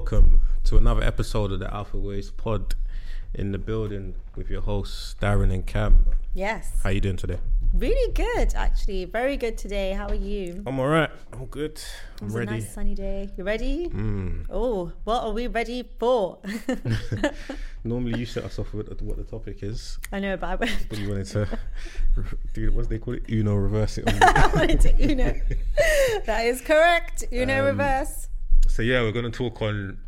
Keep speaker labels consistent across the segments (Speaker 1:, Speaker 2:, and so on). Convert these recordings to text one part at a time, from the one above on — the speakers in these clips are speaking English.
Speaker 1: welcome to another episode of the Alphawaves Pod in the building with your hosts Darren and Kam.
Speaker 2: Yes.
Speaker 1: How are you doing today?
Speaker 2: Really good, actually. Very good today. How are you?
Speaker 1: I'm alright. I'm good. I'm
Speaker 2: It's
Speaker 1: ready.
Speaker 2: a nice sunny day. You ready?
Speaker 1: Mm.
Speaker 2: Oh, what are we ready for?
Speaker 1: Normally you set us off with what the topic is,
Speaker 2: I know, but I went,
Speaker 1: but you wanted to do what they call it, Uno reverse it.
Speaker 2: I wanted to Uno. that is correct. Uno
Speaker 1: Um,
Speaker 2: reverse.
Speaker 1: So yeah, we're gonna talk on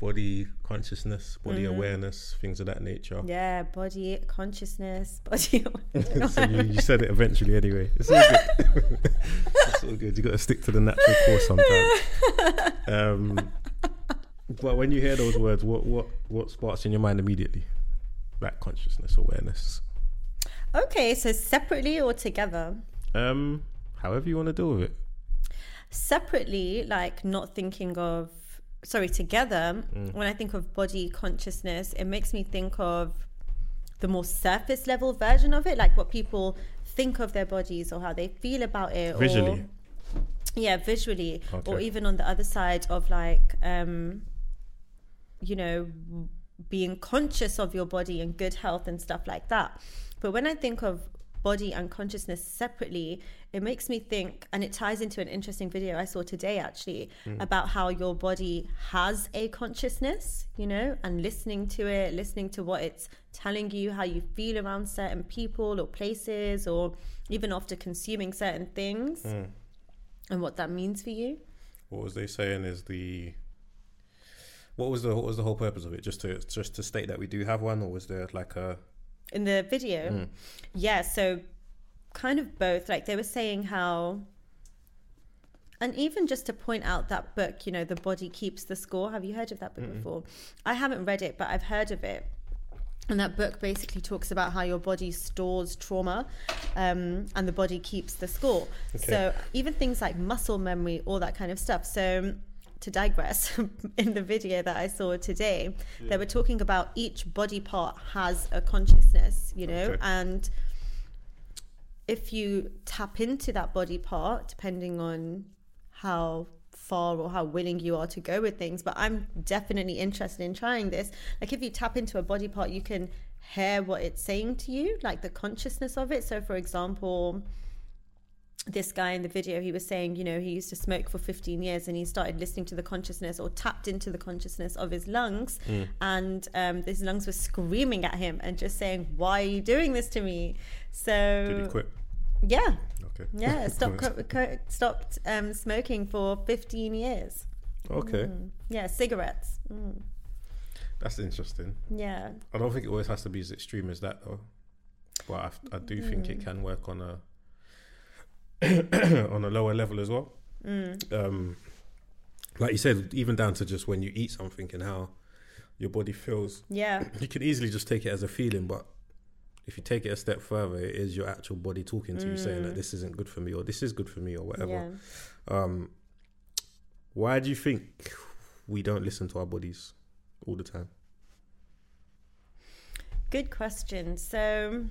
Speaker 1: body consciousness, body awareness, things of that nature.
Speaker 2: Yeah, body consciousness, body.
Speaker 1: so you, you said it eventually anyway. It's all good. it's all good. You got to stick to the natural course sometimes. Um, but when you hear those words, what what what sparks in your mind immediately? That consciousness, awareness.
Speaker 2: okay, so separately or together?
Speaker 1: Um, however you want to deal with it.
Speaker 2: Separately like not thinking of sorry together when i think of body consciousness it makes me think of the more surface level version of it like what people think of their bodies or how they feel about it
Speaker 1: Visually.
Speaker 2: or yeah visually. Or even on the other side of like um you know being conscious of your body and good health and stuff like that. But when i think of body and consciousness separately it makes me think and it ties into an interesting video i saw today actually mm. about how your body has a consciousness you know and listening to it listening to what it's telling you how you feel around certain people or places or even after consuming certain things mm. and what that means for you.
Speaker 1: What was they saying is the what was the what was the whole purpose of it? Just to just to state that we do have one, or was there like a
Speaker 2: in the video? Mm. Yeah so kind of both like they were saying how and even just to point out that book you know the body keeps the score have you heard of that book before? I haven't read it but i've heard of it. And that book basically talks about how your body stores trauma um, and the body keeps the score. So even things like muscle memory all that kind of stuff. So to digress in the video that i saw today they were talking about each body part has a consciousness you know
Speaker 1: Okay.
Speaker 2: and if you tap into that body part depending on how far or how willing you are to go with things but i'm definitely interested in trying this. Like if you tap into a body part you can hear what it's saying to you like the consciousness of it. So for example this guy in the video he was saying you know he used to smoke for 15 years and he started listening to the consciousness or tapped into the consciousness of his lungs. And um, his lungs were screaming at him and just saying why are you doing this to me? So
Speaker 1: did he quit?
Speaker 2: yeah.
Speaker 1: Okay.
Speaker 2: yeah. Stopped co- co- stopped um, smoking for 15 years.
Speaker 1: Okay,
Speaker 2: yeah cigarettes. Mm.
Speaker 1: that's interesting.
Speaker 2: yeah.
Speaker 1: I don't think it always has to be as extreme as that though. But I, I do think it can work on a on a lower level as well. Um, like you said, even down to just when you eat something and how your body feels.
Speaker 2: yeah
Speaker 1: You can easily just take it as a feeling, but if you take it a step further, it is your actual body talking to you, saying that this isn't good for me or this is good for me or whatever.
Speaker 2: yeah
Speaker 1: Um, why do you think we don't listen to our bodies all the time?
Speaker 2: Good question. So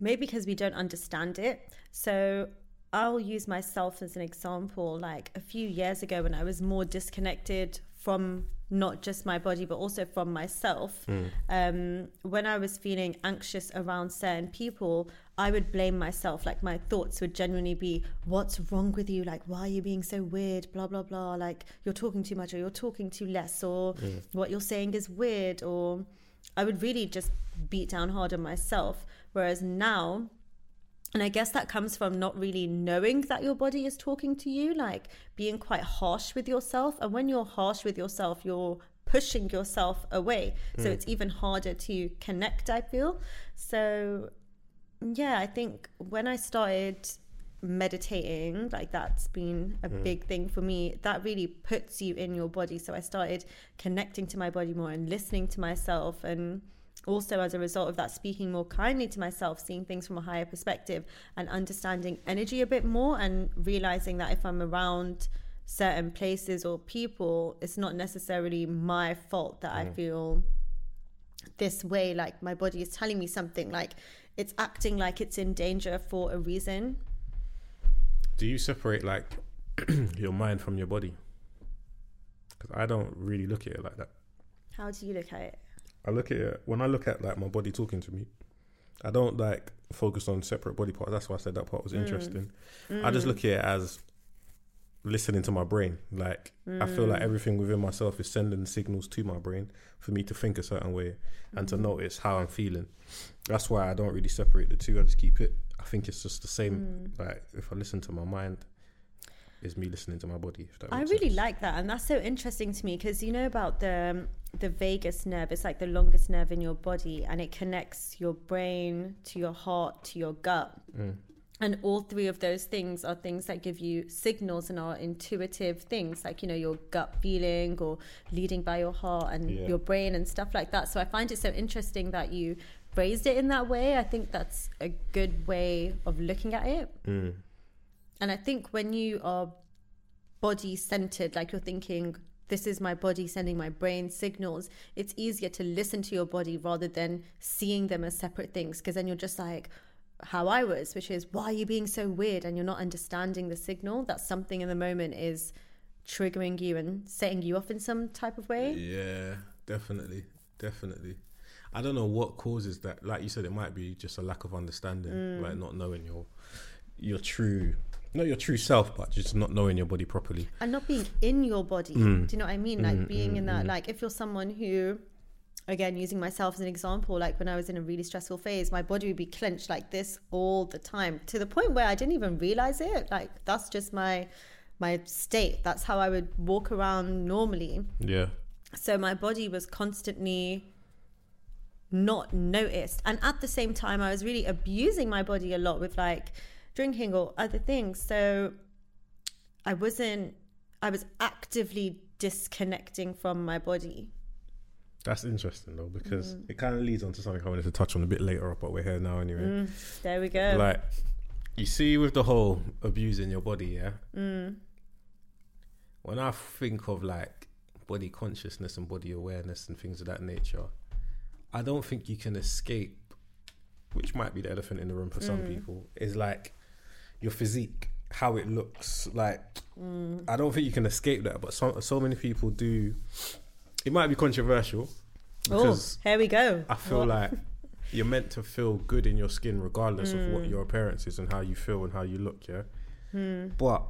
Speaker 2: maybe because we don't understand it. So I'll use myself as an example. Like a few years ago, when I was more disconnected from not just my body, but also from myself, um, when I was feeling anxious around certain people, I would blame myself. Like my thoughts would genuinely be, What's wrong with you? Like, why are you being so weird? Blah, blah, blah. Like, you're talking too much or you're talking too less or what you're saying is weird or I would really just beat down hard on myself. Whereas now, and I guess that comes from not really knowing that your body is talking to you, like being quite harsh with yourself. And when you're harsh with yourself, you're pushing yourself away. So mm. it's even harder to connect, I feel. So, yeah, I think when I started meditating, like that's been a mm. big thing for me, that really puts you in your body. So I started connecting to my body more and listening to myself and also as a result of that speaking more kindly to myself seeing things from a higher perspective and understanding energy a bit more and realizing that if i'm around certain places or people it's not necessarily my fault that i feel this way like my body is telling me something like it's acting like it's in danger for a reason
Speaker 1: Do you separate like your mind from your body? because I don't really look at it like that.
Speaker 2: How do you look at it?
Speaker 1: I look at it when I look at like my body talking to me. I don't like focus on separate body parts. That's why I said that part was mm. interesting. I just mm. look at it as listening to my brain. Like I feel like mm. everything within myself is sending signals to my brain for me to think a certain way and to notice how I'm feeling. That's why I don't really separate the two. I just keep it. I think it's just the same. Like if I listen to my mind, is me listening to my body.
Speaker 2: I really
Speaker 1: sense.
Speaker 2: like that, and that's so interesting to me because you know about the the vagus nerve. It's like the longest nerve in your body, and it connects your brain to your heart to your gut.
Speaker 1: Mm.
Speaker 2: And all three of those things are things that give you signals and are intuitive things, like you know your gut feeling or leading by your heart and
Speaker 1: Yeah.
Speaker 2: your brain and stuff like that. So I find it so interesting that you phrased it in that way. I think that's a good way of looking at it.
Speaker 1: Mm.
Speaker 2: And I think when you are body centered, like you're thinking, this is my body sending my brain signals, it's easier to listen to your body rather than seeing them as separate things. Because then you're just like, how I was, which is, why are you being so weird? And you're not understanding the signal that something in the moment is triggering you and setting you off in some type of way.
Speaker 1: Yeah, definitely, definitely. I don't know what causes that. Like you said, it might be just a lack of understanding,
Speaker 2: Mm.
Speaker 1: like not knowing your your true, not your true self, but just not knowing your body properly.
Speaker 2: and not being in your body.
Speaker 1: Mm.
Speaker 2: Do you know what I mean? Mm, like mm, being in mm, that, like if you're someone who, again, using myself as an example, like when I was in a really stressful phase, my body would be clenched like this all the time to the point where I didn't even realize it. Like that's just my my state. That's how I would walk around normally.
Speaker 1: Yeah,
Speaker 2: So my body was constantly not noticed. And at the same time, I was really abusing my body a lot with like drinking or other things. So I wasn't, I was actively disconnecting from my body.
Speaker 1: that's interesting though because
Speaker 2: Mm.
Speaker 1: it kind of leads on to something I wanted to touch on a bit later, but we're here now anyway.
Speaker 2: Mm, there we go.
Speaker 1: Like you see, with the whole abusing your body, yeah.
Speaker 2: Mm.
Speaker 1: When I think of like body consciousness and body awareness and things of that nature, I don't think you can escape. Which might be the elephant in the room for some
Speaker 2: Mm.
Speaker 1: people is like your physique, how it looks. Like
Speaker 2: Mm.
Speaker 1: I don't think you can escape that, but so so many people do. It might be controversial
Speaker 2: Oh, here we go.
Speaker 1: I feel
Speaker 2: What?
Speaker 1: like you're meant to feel good in your skin regardless of
Speaker 2: Mm.
Speaker 1: what your appearance is and how you feel and how you look, yeah.
Speaker 2: Hmm.
Speaker 1: But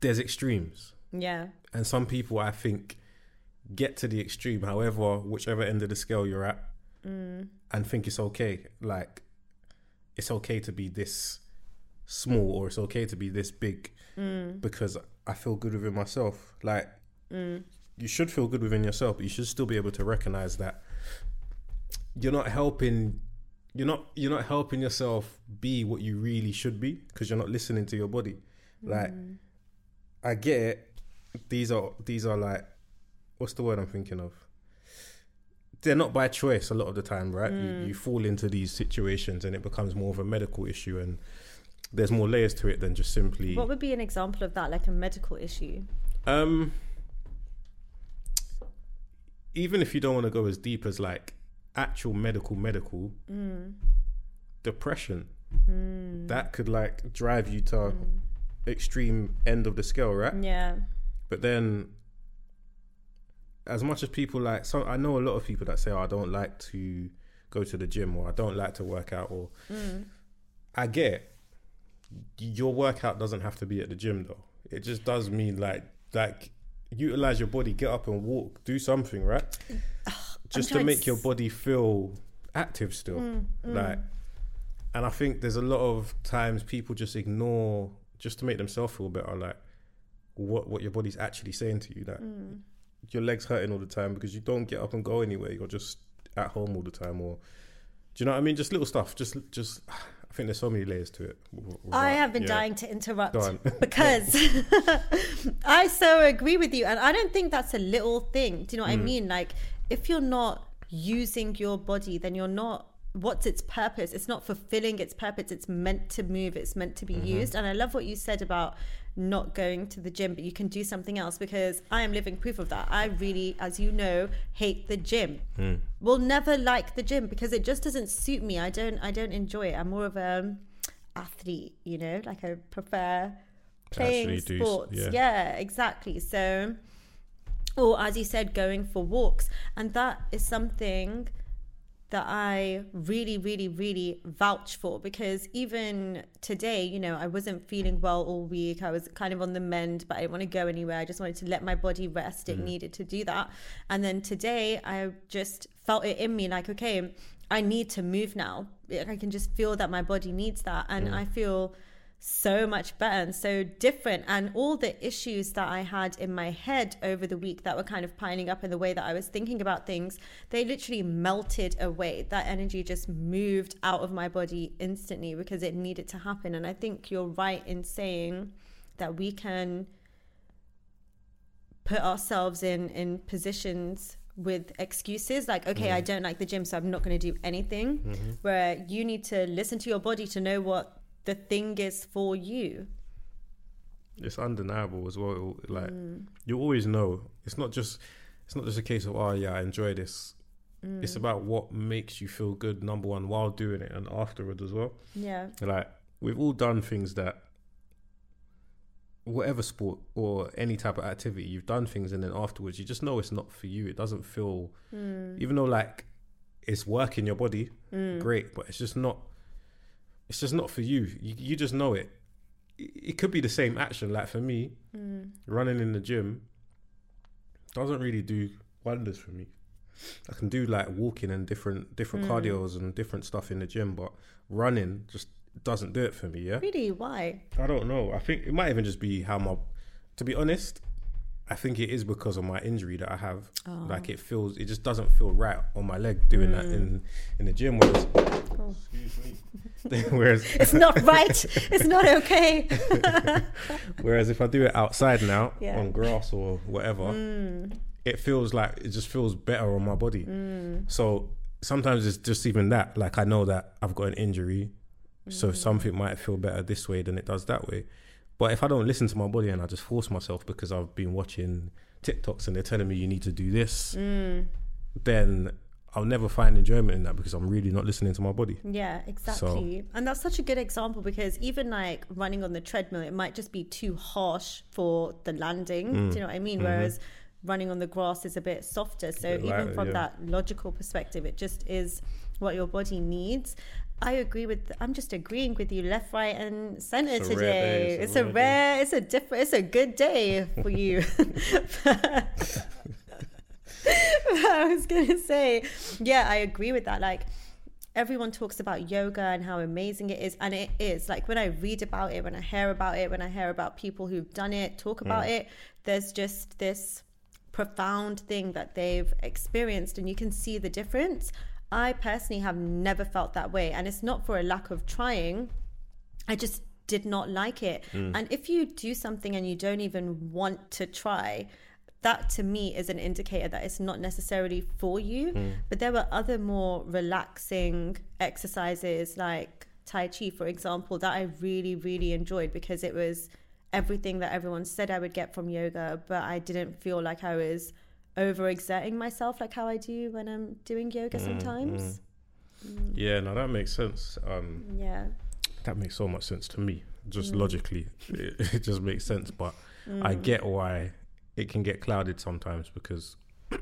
Speaker 1: there's extremes,
Speaker 2: Yeah.
Speaker 1: and some people I think get to the extreme, however, whichever end of the scale you're at,
Speaker 2: Mm.
Speaker 1: and think it's okay. Like it's okay to be this small or it's okay to be this big
Speaker 2: Mm.
Speaker 1: because I feel good within myself. Like
Speaker 2: Mm.
Speaker 1: you should feel good within yourself, but you should still be able to recognize that you're not helping you're not you're not helping yourself be what you really should be because you're not listening to your body. Like
Speaker 2: Mm.
Speaker 1: I get it. These are these are like what's the word I'm thinking of? They're not by choice a lot of the time, right? You, you fall into these situations and it becomes more of a medical issue and there's more layers to it than just simply
Speaker 2: What would be an example of that, like a medical issue?
Speaker 1: Um, even if you don't want to go as deep as like actual medical medical
Speaker 2: Mm.
Speaker 1: depression,
Speaker 2: Mm.
Speaker 1: that could like drive you to extreme end of the scale, right?
Speaker 2: Yeah.
Speaker 1: But then, as much as people like, so I know a lot of people that say, "Oh, I don't like to go to the gym," or "I don't like to work out," or
Speaker 2: Mm.
Speaker 1: I get your workout doesn't have to be at the gym though. It just does mean like like utilize your body, get up and walk, do something, right? Just to make your body feel active still.
Speaker 2: Mm,
Speaker 1: Like and I think there's a lot of times people just ignore just to make themselves feel better, like what what your body's actually saying to you. That
Speaker 2: mm.
Speaker 1: Your legs hurting all the time because you don't get up and go anywhere. You're just at home all the time, or do you know what I mean? Just little stuff. Just just. I think there's so many layers to it.
Speaker 2: I have been
Speaker 1: yeah.
Speaker 2: dying to interrupt because I so agree with you, and I don't think that's a little thing. Do you know what I
Speaker 1: Mm.
Speaker 2: mean? Like, if you're not using your body, then you're not. What's its purpose? It's not fulfilling its purpose. It's meant to move. It's meant to be
Speaker 1: Mm-hmm.
Speaker 2: used. And I love what you said about not going to the gym, but you can do something else because I am living proof of that. I really, as you know, hate the gym.
Speaker 1: Mm.
Speaker 2: Will never like the gym because it just doesn't suit me. I don't. I don't enjoy it. I'm more of a athlete. You know, like I prefer playing
Speaker 1: Actually do
Speaker 2: sports.
Speaker 1: yeah.
Speaker 2: yeah, exactly. So, or as you said, going for walks. And that is something that I really, really, really vouch for because even today, you know, I wasn't feeling well all week. I was kind of on the mend, but I didn't want to go anywhere. I just wanted to let my body rest. It mm-hmm. needed to do that. And then today, I just felt it in me like, okay, I need to move now. I can just feel that my body needs that. And mm-hmm. I feel so much better and so different. And all the issues that I had in my head over the week that were kind of piling up in the way that I was thinking about things, they literally melted away. That energy just moved out of my body instantly because it needed to happen. And I think you're right in saying that we can put ourselves in in positions with excuses like okay i don't like the gym so i'm not going to do anything mm-hmm. where you need to listen to your body to know what the thing is for you
Speaker 1: it's undeniable as well. Like mm. you always know. It's not just it's not just a case of oh yeah, I enjoy this. Mm. It's about what makes you feel good. Number one, while doing it and afterwards as well.
Speaker 2: yeah
Speaker 1: Like we've all done things that whatever sport or any type of activity you've done things and then afterwards you just know it's not for you it doesn't feel mm. even though like it's working your body great but it's just not it's just not for you you, you just know it it could be the same action like for me hmm. running in the gym doesn't really do wonders for me i can do like walking and different different hmm. cardios and different stuff in the gym but running just doesn't do it for me yeah
Speaker 2: really why
Speaker 1: I don't know. I think it might even just be how my. To be honest, I think it is because of my injury that I have.
Speaker 2: Oh.
Speaker 1: Like it feels, it just doesn't feel right on my leg doing that hmm. in in the gym. Whereas,
Speaker 2: Oh.
Speaker 1: excuse me. whereas,
Speaker 2: it's not right it's not okay
Speaker 1: whereas if I do it outside now
Speaker 2: Yeah. Mm.
Speaker 1: on grass or whatever, it feels like it just feels better on my body. So sometimes it's just even that. Like I know that I've got an injury,
Speaker 2: Mm.
Speaker 1: so something might feel better this way than it does that way. But if I don't listen to my body and I just force myself because I've been watching TikToks and they're telling me you need to do this,
Speaker 2: Mm.
Speaker 1: then I'll never find enjoyment in that because I'm really not listening to my body.
Speaker 2: Yeah, exactly. and that's such a good example because even like running on the treadmill, it might just be too harsh for the landing. Do you mm. know what I mean? Mm-hmm. Whereas running on the grass is a bit softer. So
Speaker 1: Bit
Speaker 2: even
Speaker 1: lighter,
Speaker 2: from
Speaker 1: yeah.
Speaker 2: that logical perspective, it just is what your body needs. I agree with. I'm just agreeing with you, left, right, and center
Speaker 1: It's
Speaker 2: today.
Speaker 1: day,
Speaker 2: It's a
Speaker 1: rare day.
Speaker 2: rare. It's a different. It's a good day for you. I was gonna say, yeah, I agree with that. Like, everyone talks about yoga and how amazing it is, and it is. Like when I read about it, when I hear about it, when I hear about people who've done it, talk mm. about it, there's just this profound thing that they've experienced, and you can see the difference. I personally have never felt that way, and it's not for a lack of trying. I just did not like it. Mm. And if you do something and you don't even want to try, that to me is an indicator that it's not necessarily for you. Hmm. But there were other more relaxing exercises like Tai Chi, for example, that I really, really enjoyed because it was everything that everyone said I would get from yoga, but I didn't feel like I was overexerting myself like how I do when I'm doing yoga hmm, sometimes. Hmm. Mm.
Speaker 1: Yeah, no, that makes sense. Um,
Speaker 2: Yeah.
Speaker 1: that makes so much sense to me. Just mm. logically, it, it just makes sense. But I mm. get why it can get clouded sometimes because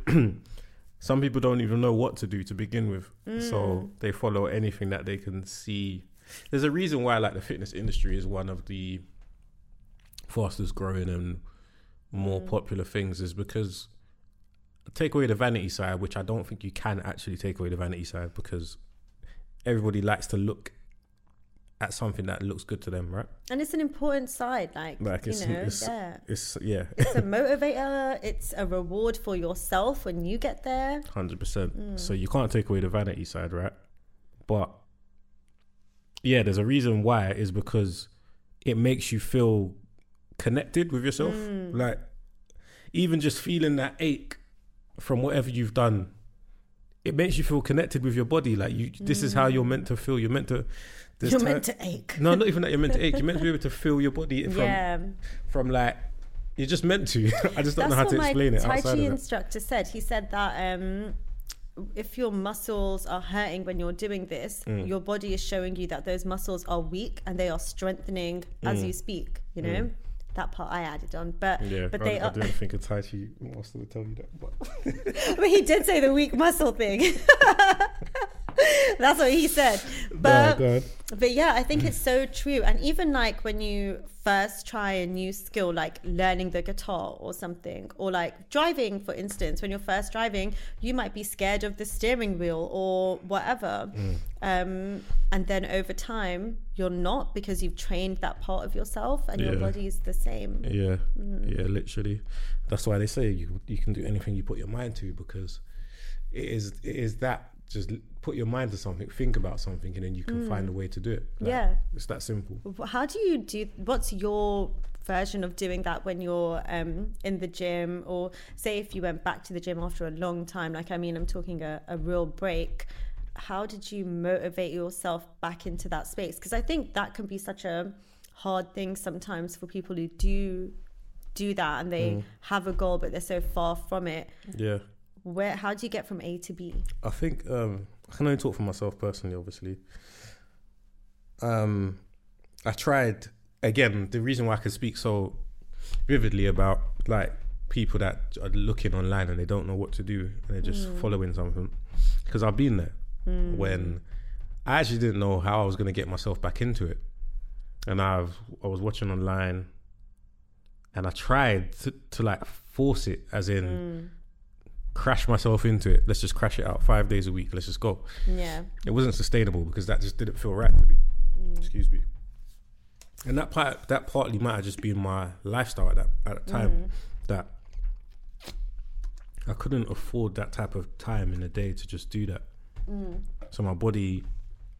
Speaker 1: some people don't even know what to do to begin with. So hmm. they follow anything that they can see. There's a reason why, like, the fitness industry is one of the fastest growing and more hmm. popular things, is because take away the vanity side, which I don't think you can actually take away the vanity side because everybody likes to look at something that looks good to them, right?
Speaker 2: And it's an important side, like,
Speaker 1: Like
Speaker 2: you
Speaker 1: it's
Speaker 2: know,
Speaker 1: it's,
Speaker 2: yeah.
Speaker 1: it's yeah,
Speaker 2: It's a motivator. It's a reward for yourself when you get there.
Speaker 1: hundred percent. Hmm. So you can't take away the vanity side, right? But yeah, there's a reason why is because it makes you feel connected with yourself. Hmm. Like even just feeling that ache from whatever you've done, it makes you feel connected with your body. Like you, this is how you're meant to feel. You're meant to.
Speaker 2: You're
Speaker 1: ti-
Speaker 2: meant to ache.
Speaker 1: No, not even that you're meant to ache. You're meant to be able to feel your body from
Speaker 2: yeah,
Speaker 1: from like you're just meant to. I just don't
Speaker 2: that's
Speaker 1: know how to explain it
Speaker 2: Tai Chi
Speaker 1: outside of that.
Speaker 2: instructor said. He said that um, if your muscles are hurting when you're doing this,
Speaker 1: Mm.
Speaker 2: your body is showing you that those muscles are weak and they are strengthening as
Speaker 1: Mm.
Speaker 2: you speak. You know, that part I added on. But
Speaker 1: Yeah,
Speaker 2: but
Speaker 1: I,
Speaker 2: they
Speaker 1: I
Speaker 2: are,
Speaker 1: don't think a Tai Chi master would tell you that. But
Speaker 2: but he did say the weak muscle thing. That's what he said. But but yeah, I think it's so true. And even like when you first try a new skill, like learning the guitar or something, or like driving, for instance, when you're first driving, you might be scared of the steering wheel or whatever. Um, and then over time, you're not because you've trained that part of yourself and your body is the same.
Speaker 1: Yeah,
Speaker 2: Mm.
Speaker 1: yeah, literally. That's why they say you you can do anything you put your mind to because it is it is that just put your mind to something, think about something, and then you can find a way to do it. Like,
Speaker 2: Mm. Yeah.
Speaker 1: it's that simple.
Speaker 2: How do you do? What's your version of doing that when you're um, in the gym, or say if you went back to the gym after a long time? Like, I mean, I'm talking a, a real break. How did you motivate yourself back into that space? Because I think that can be such a hard thing sometimes for people who do do that and they have a goal but they're so far from it.
Speaker 1: Yeah,
Speaker 2: Where? How do you get from A to B?
Speaker 1: I think um, I can only talk for myself personally. Obviously, um, I tried again. The reason why I can speak so vividly about like people that are looking online and they don't know what to do and they're just mm. following something because I've been there mm. when I actually didn't know how I was going to get myself back into it, and I've I was watching online and I tried to, to like force it as in mm. Crash myself into it. Let's just crash it out five days a week. Let's just go.
Speaker 2: Yeah.
Speaker 1: It wasn't sustainable because that just didn't feel right to me. Mm. Excuse me. And that part that partly might have just been my lifestyle at that at that time. Mm. That I couldn't afford that type of time in a day to just do that. Mm. So my body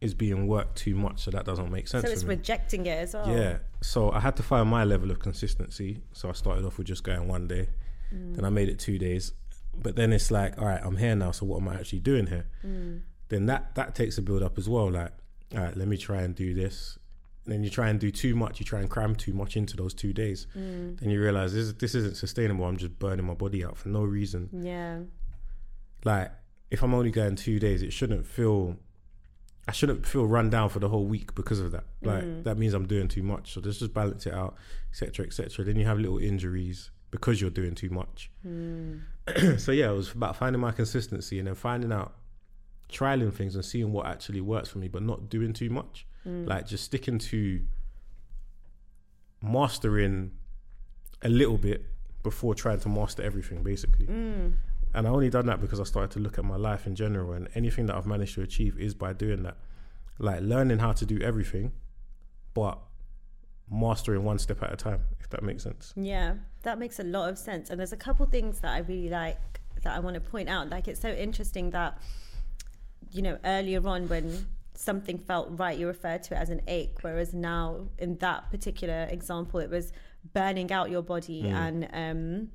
Speaker 1: is being worked too much, so that doesn't make sense.
Speaker 2: So it's rejecting it as well.
Speaker 1: Yeah. So I had to find my level of consistency. So I started off with just going one day. Then I made it two days. But then it's like, all right, I'm here now. So what am I actually doing here? Mm. Then that that takes a build up as well. Like, all right, let me try and do this. And then you try and do too much. You try and cram too much into those two days. Mm. Then you realize this this isn't sustainable. I'm just burning my body out for no reason.
Speaker 2: Yeah.
Speaker 1: Like, if I'm only going two days, it shouldn't feel. I shouldn't feel run down for the whole week because of that. Like mm. that means I'm doing too much. So let's just balance it out, etc., etc. Then you have little injuries because you're doing too much. so yeah, it was about finding my consistency and then finding out, trialing things and seeing what actually works for me, but not doing too much. Mm. Like just sticking to mastering a little bit before trying to master everything, basically. Mm. And I only done that because I started to look at my life in general, and anything that I've managed to achieve is by doing that. Like learning how to do everything, but mastering one step at a time, if that makes sense.
Speaker 2: Yeah, that makes a lot of sense. And there's a couple things that I really like that I want to point out. Like it's so interesting that you know earlier on when something felt right, you referred to it as an ache, whereas now in that particular example, it was burning out your body and um,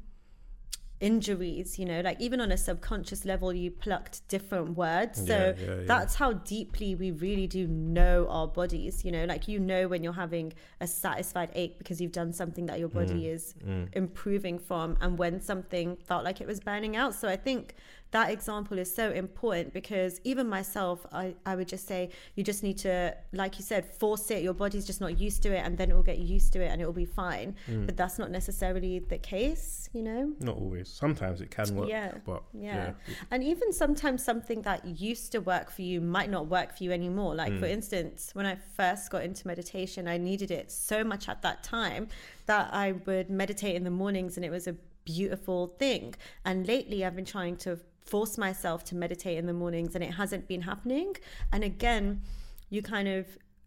Speaker 2: injuries. You know, like even on a subconscious level, you plucked different words. So
Speaker 1: Yeah, yeah, yeah.
Speaker 2: that's how deeply we really do know our bodies. You know, like you know when you're having a satisfied ache because you've done something that your body mm, is mm. improving from, and when something felt like it was burning out. So I think that example is so important because even myself, I, I would just say you just need to, like you said, force it. Your body's just not used to it, and then it will get used to it and it will be fine. Mm. But that's not necessarily the case, you know?
Speaker 1: Not always. Sometimes it can work.
Speaker 2: Yeah.
Speaker 1: But
Speaker 2: Yeah.
Speaker 1: yeah.
Speaker 2: And even sometimes something that used to work for you might not work for you anymore. Like, for mm. instance, when I first got into meditation, I needed it so much at that time that I would meditate in the mornings and it was a beautiful thing. And lately, I've been trying to force myself to meditate in the mornings and it hasn't been happening. And again, you kind of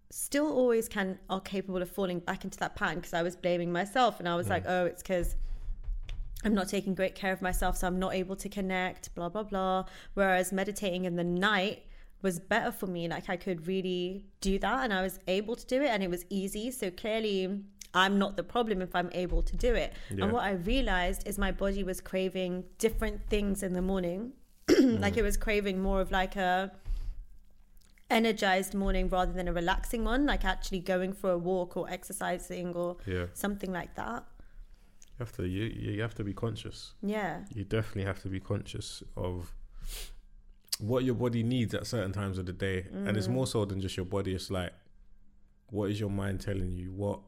Speaker 2: still always can are capable of falling back into that pattern because I was blaming myself and I was like, oh, it's because I'm not taking great care of myself, so I'm not able to connect, blah, blah, blah. Whereas meditating in the night was better for me. Like I could really do that and I was able to do it and it was easy. So clearly, I'm not the problem if I'm able to do it.
Speaker 1: Yeah.
Speaker 2: And what I realized is my body was craving different things in the morning. Mm. like it was craving more of like a energized morning rather than a relaxing one, like actually going for a walk or exercising or
Speaker 1: Yeah.
Speaker 2: something like that.
Speaker 1: You have to you, you have to be conscious.
Speaker 2: Yeah.
Speaker 1: You definitely have to be conscious of what your body needs at certain times of the day. And it's mm. more so than just your body. It's like what is your mind telling you? What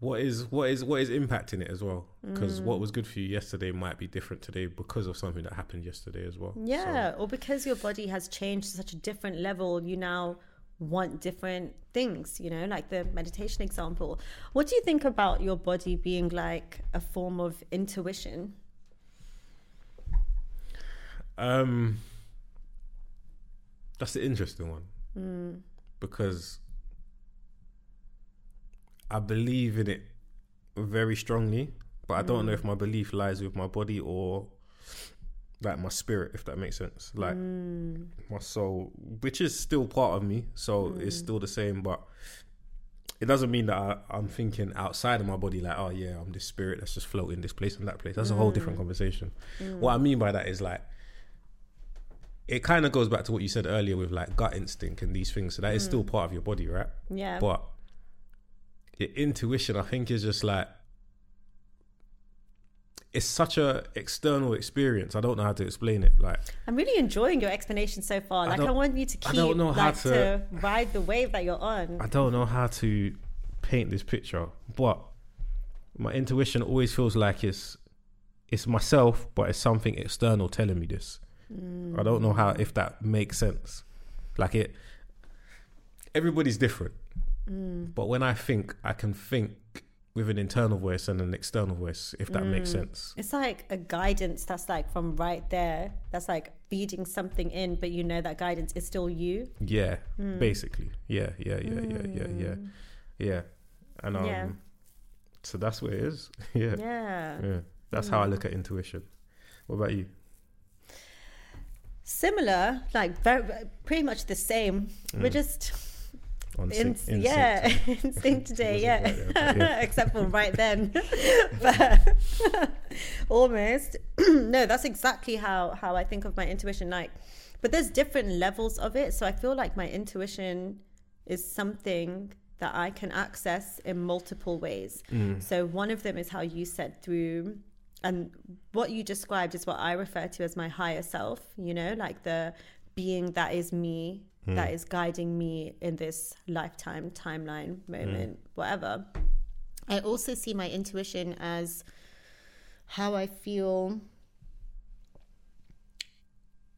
Speaker 1: what is what is what is impacting it as well because
Speaker 2: Mm.
Speaker 1: what was good for you yesterday might be different today because of something that happened yesterday as well
Speaker 2: Yeah, or because your body has changed to such a different level, you now want different things, you know, like the meditation example. What do you think about your body being like a form of intuition?
Speaker 1: um that's the interesting one because i believe in it very strongly but i don't know if mm. my belief lies with my body or like my spirit if that makes sense. Like mm. my soul which is still part of me so it's mm. still the same but it doesn't mean that I, i'm thinking outside of my body like oh yeah i'm this spirit that's just floating this place and that place. That's a whole different conversation. What i mean by that is like it kind of goes back to what you said earlier with like gut instinct and these things so that is still part of your body right?
Speaker 2: Yeah.
Speaker 1: but your intuition i think is just like it's such a external experience i don't know how to explain it like
Speaker 2: I'm really enjoying your explanation so far. Like I,
Speaker 1: don't-
Speaker 2: want you to
Speaker 1: I
Speaker 2: keep
Speaker 1: don't know how
Speaker 2: like
Speaker 1: to-
Speaker 2: to ride the wave that you're on.
Speaker 1: I don't know how to paint this picture, but my intuition always feels like it's it's myself, but it's something external telling me this. Mm. I don't know how if that makes sense. Like it, everybody's different, Mm. but when I think, I can think with an internal voice and an external voice, if that makes mm. sense.
Speaker 2: It's like a guidance that's like from right there. That's like feeding something in, but you know that guidance is still you.
Speaker 1: Yeah, mm. basically. Yeah, yeah, yeah, yeah, yeah, yeah, yeah. And um,
Speaker 2: Yeah.
Speaker 1: so that's what it is. yeah.
Speaker 2: Yeah.
Speaker 1: Yeah, that's how I look at intuition. What about you?
Speaker 2: Similar, like very, pretty much the same. We're just
Speaker 1: On
Speaker 2: in,
Speaker 1: sync- in
Speaker 2: yeah,
Speaker 1: sync.
Speaker 2: in sync today, yeah.
Speaker 1: Right there, but yeah.
Speaker 2: Except for right then, but almost. no, that's exactly how how I think of my intuition. Like, but there's different levels of it. So I feel like my intuition is something that I can access in multiple ways.
Speaker 1: Mm.
Speaker 2: So one of them is how you said through and what you described is what I refer to as my higher self, you know, like the being that is me, that hmm. is guiding me in this lifetime, timeline, moment, hmm. whatever. I also see my intuition as how I feel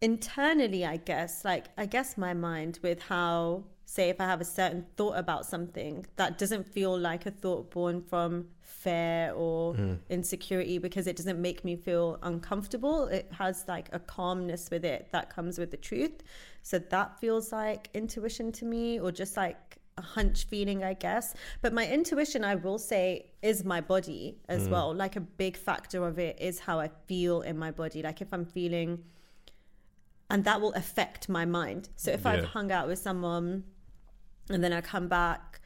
Speaker 2: internally, I guess. Like, I guess my mind with how, say, if I have a certain thought about something that doesn't feel like a thought born from fear or mm. insecurity because it doesn't make me feel uncomfortable. It has like a calmness with it that comes with the truth. So that feels like intuition to me, or just like a hunch feeling, I guess. But my intuition, I will say, is my body as mm. well. Like a big factor of it is how I feel in my body. Like if I'm feeling, and that will affect my mind. So if I've hung out with someone and then I come back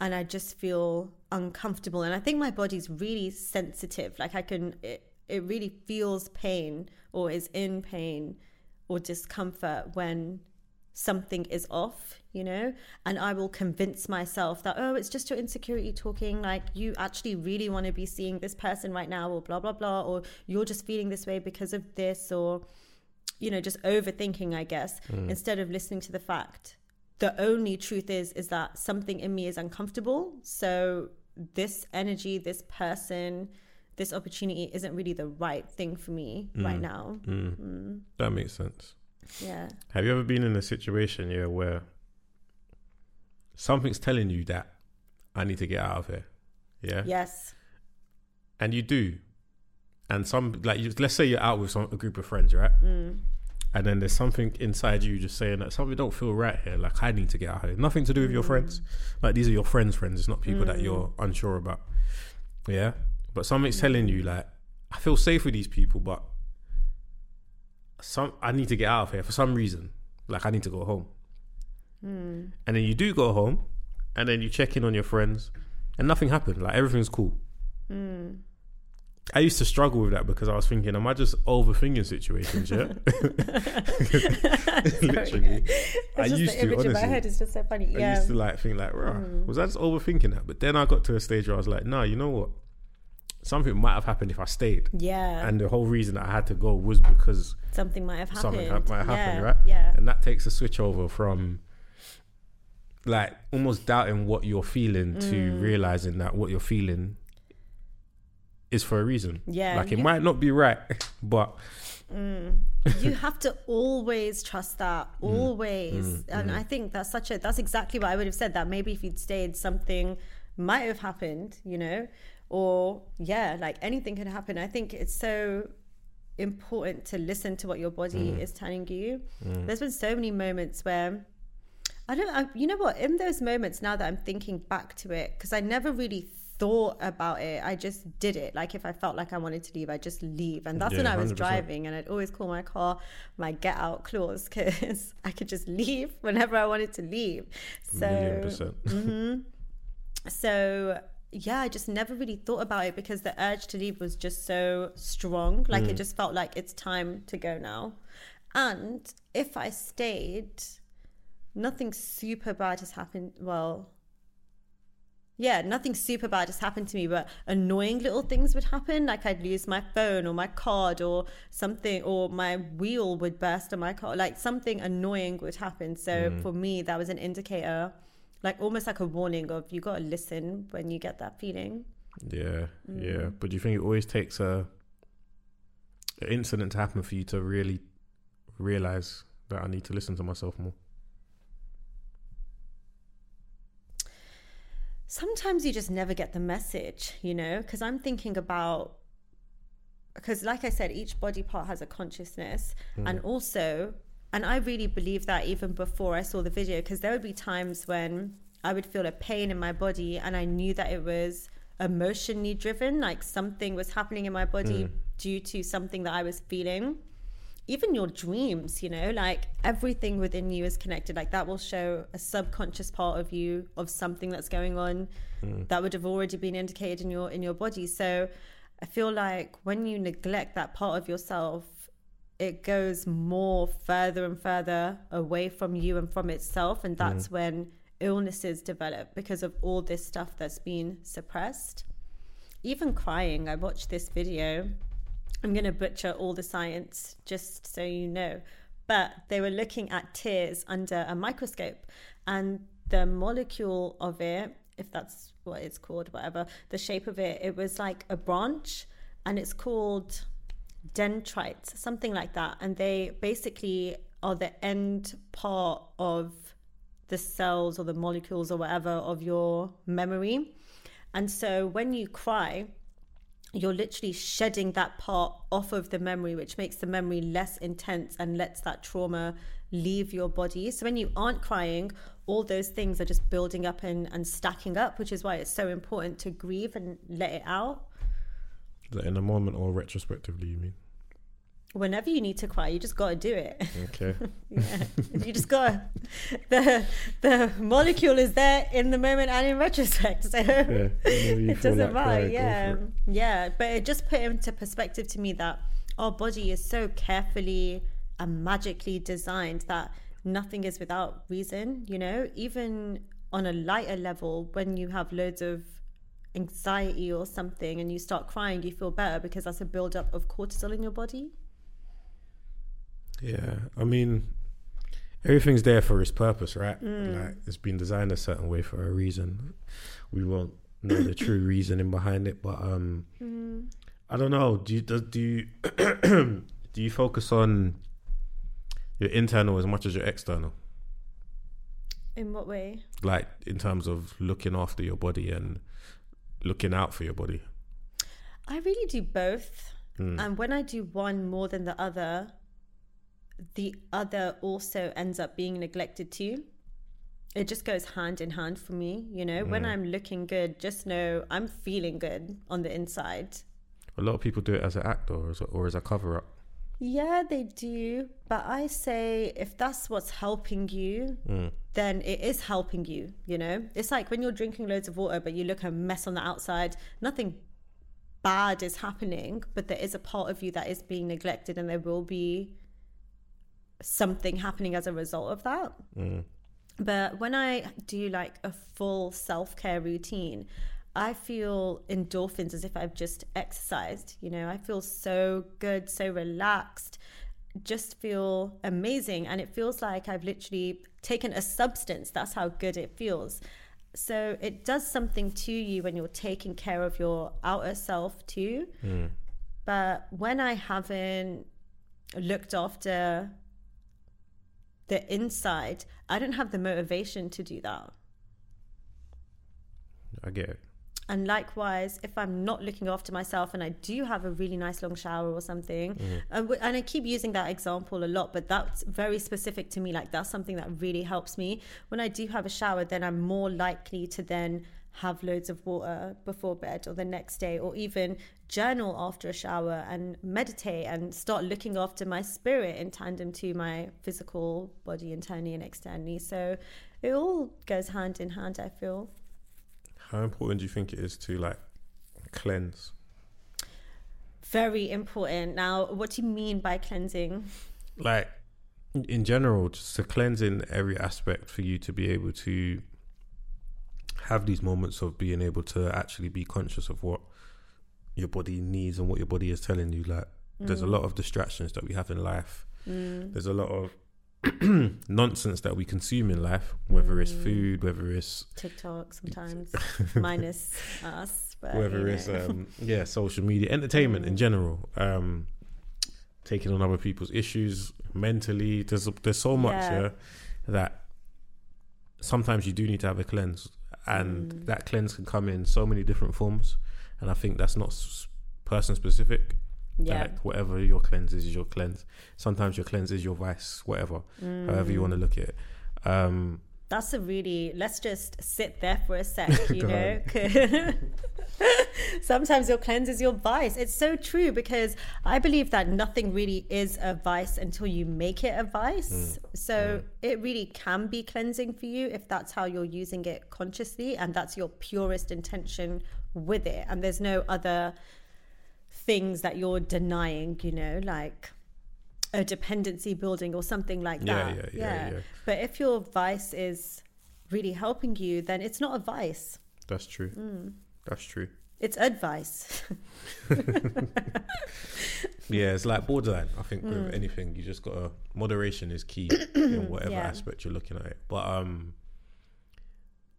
Speaker 2: and I just feel uncomfortable, and I think my body's really sensitive. Like I can, it, it really feels pain or is in pain or discomfort when something is off, you know? And I will convince myself that, oh, it's just your insecurity talking. Like, you actually really want to be seeing this person right now, or blah, blah, blah. Or you're just feeling this way because of this, or, you know, just overthinking, I guess, mm. instead of listening to the fact. The only truth is, is that something in me is uncomfortable. So, this energy, this person, this opportunity isn't really the right thing for me mm. right now. Mm. Mm.
Speaker 1: That makes sense.
Speaker 2: Yeah.
Speaker 1: Have you ever been in a situation, yeah, where something's telling you that I need to get out of here, yeah,
Speaker 2: Yes.
Speaker 1: and you do, and some like you, let's say you're out with some a group of friends, right,
Speaker 2: Mm.
Speaker 1: And then there's something inside you just saying that something don't feel right here. Like I need to get out of here. Nothing to do with your mm. friends. Like these are your friends' friends. It's not people that you're mm. unsure about. Yeah, but something's mm. telling you like I feel safe with these people, but some I need to get out of here for some reason. Like I need to go home. And then you do go home, and then you check in on your friends, and nothing happened. Like everything's cool. I used to struggle with that because I was thinking, am I just overthinking situations? Yeah, literally. I
Speaker 2: just
Speaker 1: used
Speaker 2: the
Speaker 1: to
Speaker 2: image in my
Speaker 1: honestly.
Speaker 2: head is just so funny.
Speaker 1: I
Speaker 2: Yeah. Mm.
Speaker 1: used to like think like, Rah, was I just overthinking that? But then I got to a stage where I was like, no, you know what? Something might have happened if I stayed.
Speaker 2: yeah.
Speaker 1: And the whole reason I had to go was because
Speaker 2: something might have happened.
Speaker 1: something ha- might happen,
Speaker 2: yeah.
Speaker 1: right?
Speaker 2: Yeah.
Speaker 1: And that takes a switch over from like almost doubting what you're feeling to
Speaker 2: Mm.
Speaker 1: realizing that what you're feeling is for a reason.
Speaker 2: Yeah,
Speaker 1: Like it might not be right, but
Speaker 2: you have to always trust that
Speaker 1: Mm.
Speaker 2: always and i think that's such a that's exactly what i would have said that maybe if you'd stayed something might have happened you know or yeah like anything could happen i think it's so important to listen to what your body
Speaker 1: Mm.
Speaker 2: is telling you there's been so many moments where I don't, I, you know what? In those moments, now that I'm thinking back to it, because I never really thought about it, I just did it. Like if I felt like I wanted to leave, I just leave, and that's when I was
Speaker 1: 100%.
Speaker 2: driving, and I'd always call my car my get out clause because I could just leave whenever I wanted to leave. So,
Speaker 1: percent. Mm-hmm.
Speaker 2: so yeah, I just never really thought about it because the urge to leave was just so strong. Like it just felt like it's time to go now. And if I stayed, nothing super bad has happened. Well, yeah, nothing super bad has happened to me, but annoying little things would happen. Like I'd lose my phone or my card or something, or my wheel would burst on my car. Like something annoying would happen. So for me, that was an indicator, like almost like a warning of you got to listen when you get that feeling.
Speaker 1: Yeah,
Speaker 2: Mm.
Speaker 1: yeah. But do you think it always takes a an incident to happen for you to really realize that I need to listen to myself more?
Speaker 2: Sometimes you just never get the message, you know, because I'm thinking about because like I said, each body part has a consciousness hmm. and also and I really believe that even before I saw the video, because there would be times when I would feel a pain in my body and I knew that it was emotionally driven, like something was happening in my body hmm. due to something that I was feeling even your dreams, you know, like everything within you is connected. Like that will show a subconscious part of you of something that's going on hmm. that would have already been indicated in your in your body. So I feel like when you neglect that part of yourself, it goes more further and further away from you and from itself. And that's hmm. when illnesses develop because of all this stuff that's been suppressed. Even crying, I watched this video I'm going to butcher all the science just so you know. But they were looking at tears under a microscope, and the molecule of it, if that's what it's called, whatever, the shape of it, it was like a branch, and it's called dendrites, something like that. And they basically are the end part of the cells or the molecules or whatever of your memory. And so when you cry, you're literally shedding that part off of the memory, which makes the memory less intense and lets that trauma leave your body. So when you aren't crying, all those things are just building up and, and stacking up, which is why it's so important to grieve and let it out.
Speaker 1: That in a moment or retrospectively, you mean?
Speaker 2: Whenever you need to cry, you just got to do it.
Speaker 1: Okay.
Speaker 2: yeah, you just got to the the molecule is there in the moment and in retrospect. So
Speaker 1: yeah.
Speaker 2: it doesn't matter yeah
Speaker 1: it.
Speaker 2: yeah but it just put into perspective to me that our body is so carefully and magically designed that nothing is without reason you know even on a lighter level when you have loads of anxiety or something and you start crying you feel better because that's a buildup of cortisol in your body
Speaker 1: Yeah, I mean, everything's there for its purpose, right?
Speaker 2: Mm.
Speaker 1: Like it's been designed a certain way for a reason. We won't know the true reasoning behind it, but um,
Speaker 2: Mm.
Speaker 1: I don't know. Do you do, do you do you focus on your internal as much as your external?
Speaker 2: in what way
Speaker 1: Like in terms of looking after your body and looking out for your body.
Speaker 2: I really do both. And when I do one more than the other, the other also ends up being neglected too. It just goes hand in hand for me, you know. When mm. I'm looking good, just know I'm feeling good on the inside.
Speaker 1: A lot of people do it as an act or as a, or as a cover up.
Speaker 2: Yeah, they do. But I say if that's what's helping you, mm. then it is helping you, you know? It's like when you're drinking loads of water, but you look a mess on the outside, nothing bad is happening, but there is a part of you that is being neglected, and there will be something happening as a result of that. But when I do like a full self care routine, I feel endorphins as if I've just exercised. You know, I feel so good, so relaxed. just feel amazing and it feels like I've literally taken a substance. That's how good it feels. So it does something to you when you're taking care of your outer self too.
Speaker 1: Mm.
Speaker 2: But when I haven't looked after the inside, I don't have the motivation to do that.
Speaker 1: I get it.
Speaker 2: And likewise, if I'm not looking after myself and I do have a really nice long shower or something,
Speaker 1: Mm.
Speaker 2: and, and I keep using that example a lot, but that's very specific to me. Like, that's something that really helps me. When I do have a shower, then I'm more likely to then have loads of water before bed or the next day, or even journal after a shower and meditate and start looking after my spirit in tandem to my physical body internally and externally. So it all goes hand in hand, I feel.
Speaker 1: How important do you think it is to like cleanse?
Speaker 2: Very important. Now, what do you mean by cleansing?
Speaker 1: Like in general, just to cleanse in every aspect for you to be able to have these moments of being able to actually be conscious of what your body needs and what your body is telling you. Like there's a lot of distractions that we have in life. There's a lot of nonsense that we consume in life, whether it's food, whether it's
Speaker 2: TikTok sometimes, minus us. But, you
Speaker 1: whether it's um, yeah social media entertainment in general um taking on other people's issues mentally there's there's so much
Speaker 2: Yeah.
Speaker 1: yeah, that sometimes you do need to have a cleanse and
Speaker 2: Mm.
Speaker 1: that cleanse can come in so many different forms and i think that's not s- person specific
Speaker 2: yeah.
Speaker 1: like whatever your cleanse is, is your cleanse sometimes your cleanse is your vice whatever however you want
Speaker 2: Mm.
Speaker 1: to look at it um
Speaker 2: That's a really, let's just sit there for a sec, you know? Sometimes your cleanse is your vice. It's so true because I believe that nothing really is a vice until you make it a vice. Mm. So it really can be cleansing for you if that's how you're using it consciously and that's your purest intention with it. And there's no other things that you're denying, you know, like a dependency building or something like
Speaker 1: Yeah,
Speaker 2: that.
Speaker 1: yeah, yeah, yeah.
Speaker 2: But if your vice is really helping you, then it's not a vice.
Speaker 1: that's true
Speaker 2: Mm.
Speaker 1: that's true
Speaker 2: It's advice.
Speaker 1: Yeah, it's like borderline. I think with anything, you just gotta moderation is key in whatever
Speaker 2: Yeah.
Speaker 1: aspect you're looking at it. But um,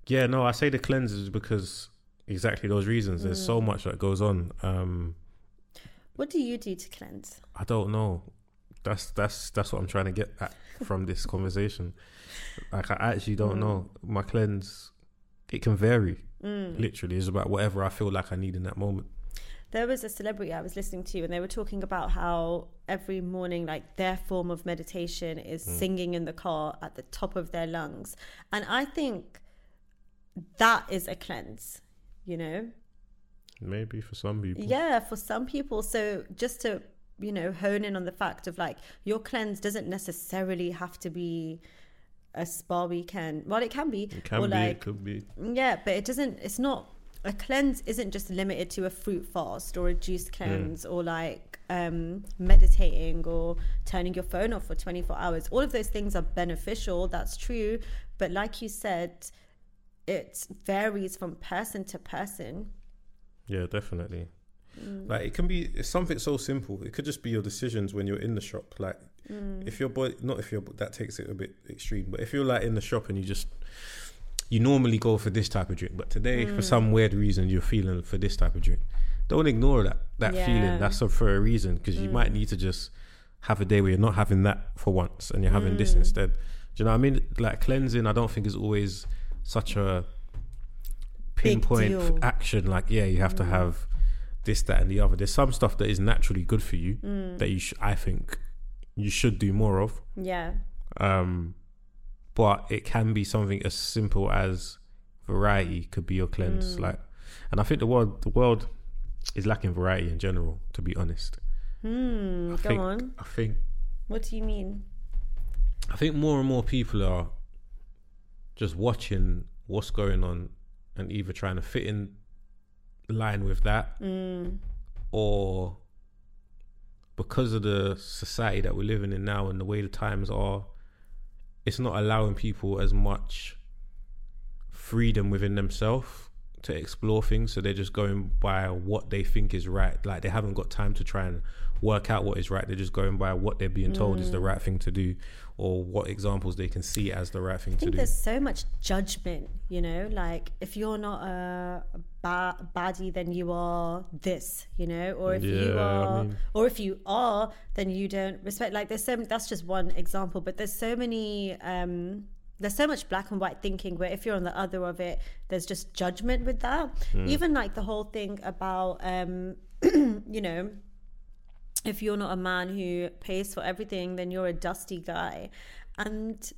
Speaker 1: yeah, no, I say the cleanse is because exactly those reasons. There's so much that goes on. Um,
Speaker 2: what do you do to cleanse?
Speaker 1: I don't know. That's that's that's what I'm trying to get at from this conversation. Like I actually don't mm. know. My cleanse, it can vary. Mm. Literally, it's about whatever I feel like I need in that moment.
Speaker 2: There was a celebrity I was listening to, and they were talking about how every morning, like their form of meditation is mm. singing in the car at the top of their lungs. And I think that is a cleanse, you know?
Speaker 1: Maybe for some people.
Speaker 2: Yeah, for some people. So just to, you know, hone in on the fact of like your cleanse doesn't necessarily have to be a spa weekend. Well, it can be.
Speaker 1: It can
Speaker 2: or
Speaker 1: be.
Speaker 2: like
Speaker 1: it could be.
Speaker 2: yeah, but it doesn't. It's not a cleanse. Isn't just limited to a fruit fast or a juice cleanse or like um, meditating or turning your phone off for twenty four hours. All of those things are beneficial. That's true. But like you said, it varies from person to person.
Speaker 1: Yeah, definitely.
Speaker 2: Mm.
Speaker 1: Like it can be it's something so simple. It could just be your decisions when you're in the shop. Like
Speaker 2: Mm.
Speaker 1: if your boy, not if your that takes it a bit extreme, but if you're like in the shop and you just you normally go for this type of drink, but today
Speaker 2: Mm.
Speaker 1: for some weird reason you're feeling for this type of drink. Don't ignore that that
Speaker 2: Yeah.
Speaker 1: feeling. That's a, for a reason because you
Speaker 2: Mm.
Speaker 1: might need to just have a day where you're not having that for once and you're having this
Speaker 2: Mm.
Speaker 1: instead. Do you know what I mean? Like cleansing, I don't think is always such a pinpoint.
Speaker 2: Mm.
Speaker 1: action. Like yeah, you have to have this, that, and the other. There's some stuff that is naturally good for you
Speaker 2: Mm.
Speaker 1: that you, sh- I think, you should do more of.
Speaker 2: Yeah.
Speaker 1: Um, but it can be something as simple as variety could be your cleanse.
Speaker 2: Mm.
Speaker 1: Like, and I think the world, the world is lacking variety in general. To be honest,
Speaker 2: Hmm. Go
Speaker 1: think,
Speaker 2: on.
Speaker 1: I think,
Speaker 2: What do you mean?
Speaker 1: I think more and more people are just watching what's going on and either trying to fit in line with that
Speaker 2: Mm.
Speaker 1: or because of the society that we're living in now and the way the times are, it's not allowing people as much freedom within themselves to explore things. So they're just going by what they think is right. Like they haven't got time to try and work out what is right. They're just going by what they're being told is the
Speaker 2: Mm.
Speaker 1: right thing to do, or what examples they can see as the right thing
Speaker 2: I
Speaker 1: to
Speaker 2: think
Speaker 1: do.
Speaker 2: there's so much judgment, you know, like if you're not a ba- baddie, then you are this, you know, or if you
Speaker 1: Yeah, I
Speaker 2: are,
Speaker 1: mean-
Speaker 2: or if you are, then you don't respect. Like there's so that's just one example, but there's so many. um there's so much black and white thinking where if you're on the other of it, there's just judgment with that. Even like the whole thing about, um, you know, if you're not a man who pays for everything, then you're a dusty guy. And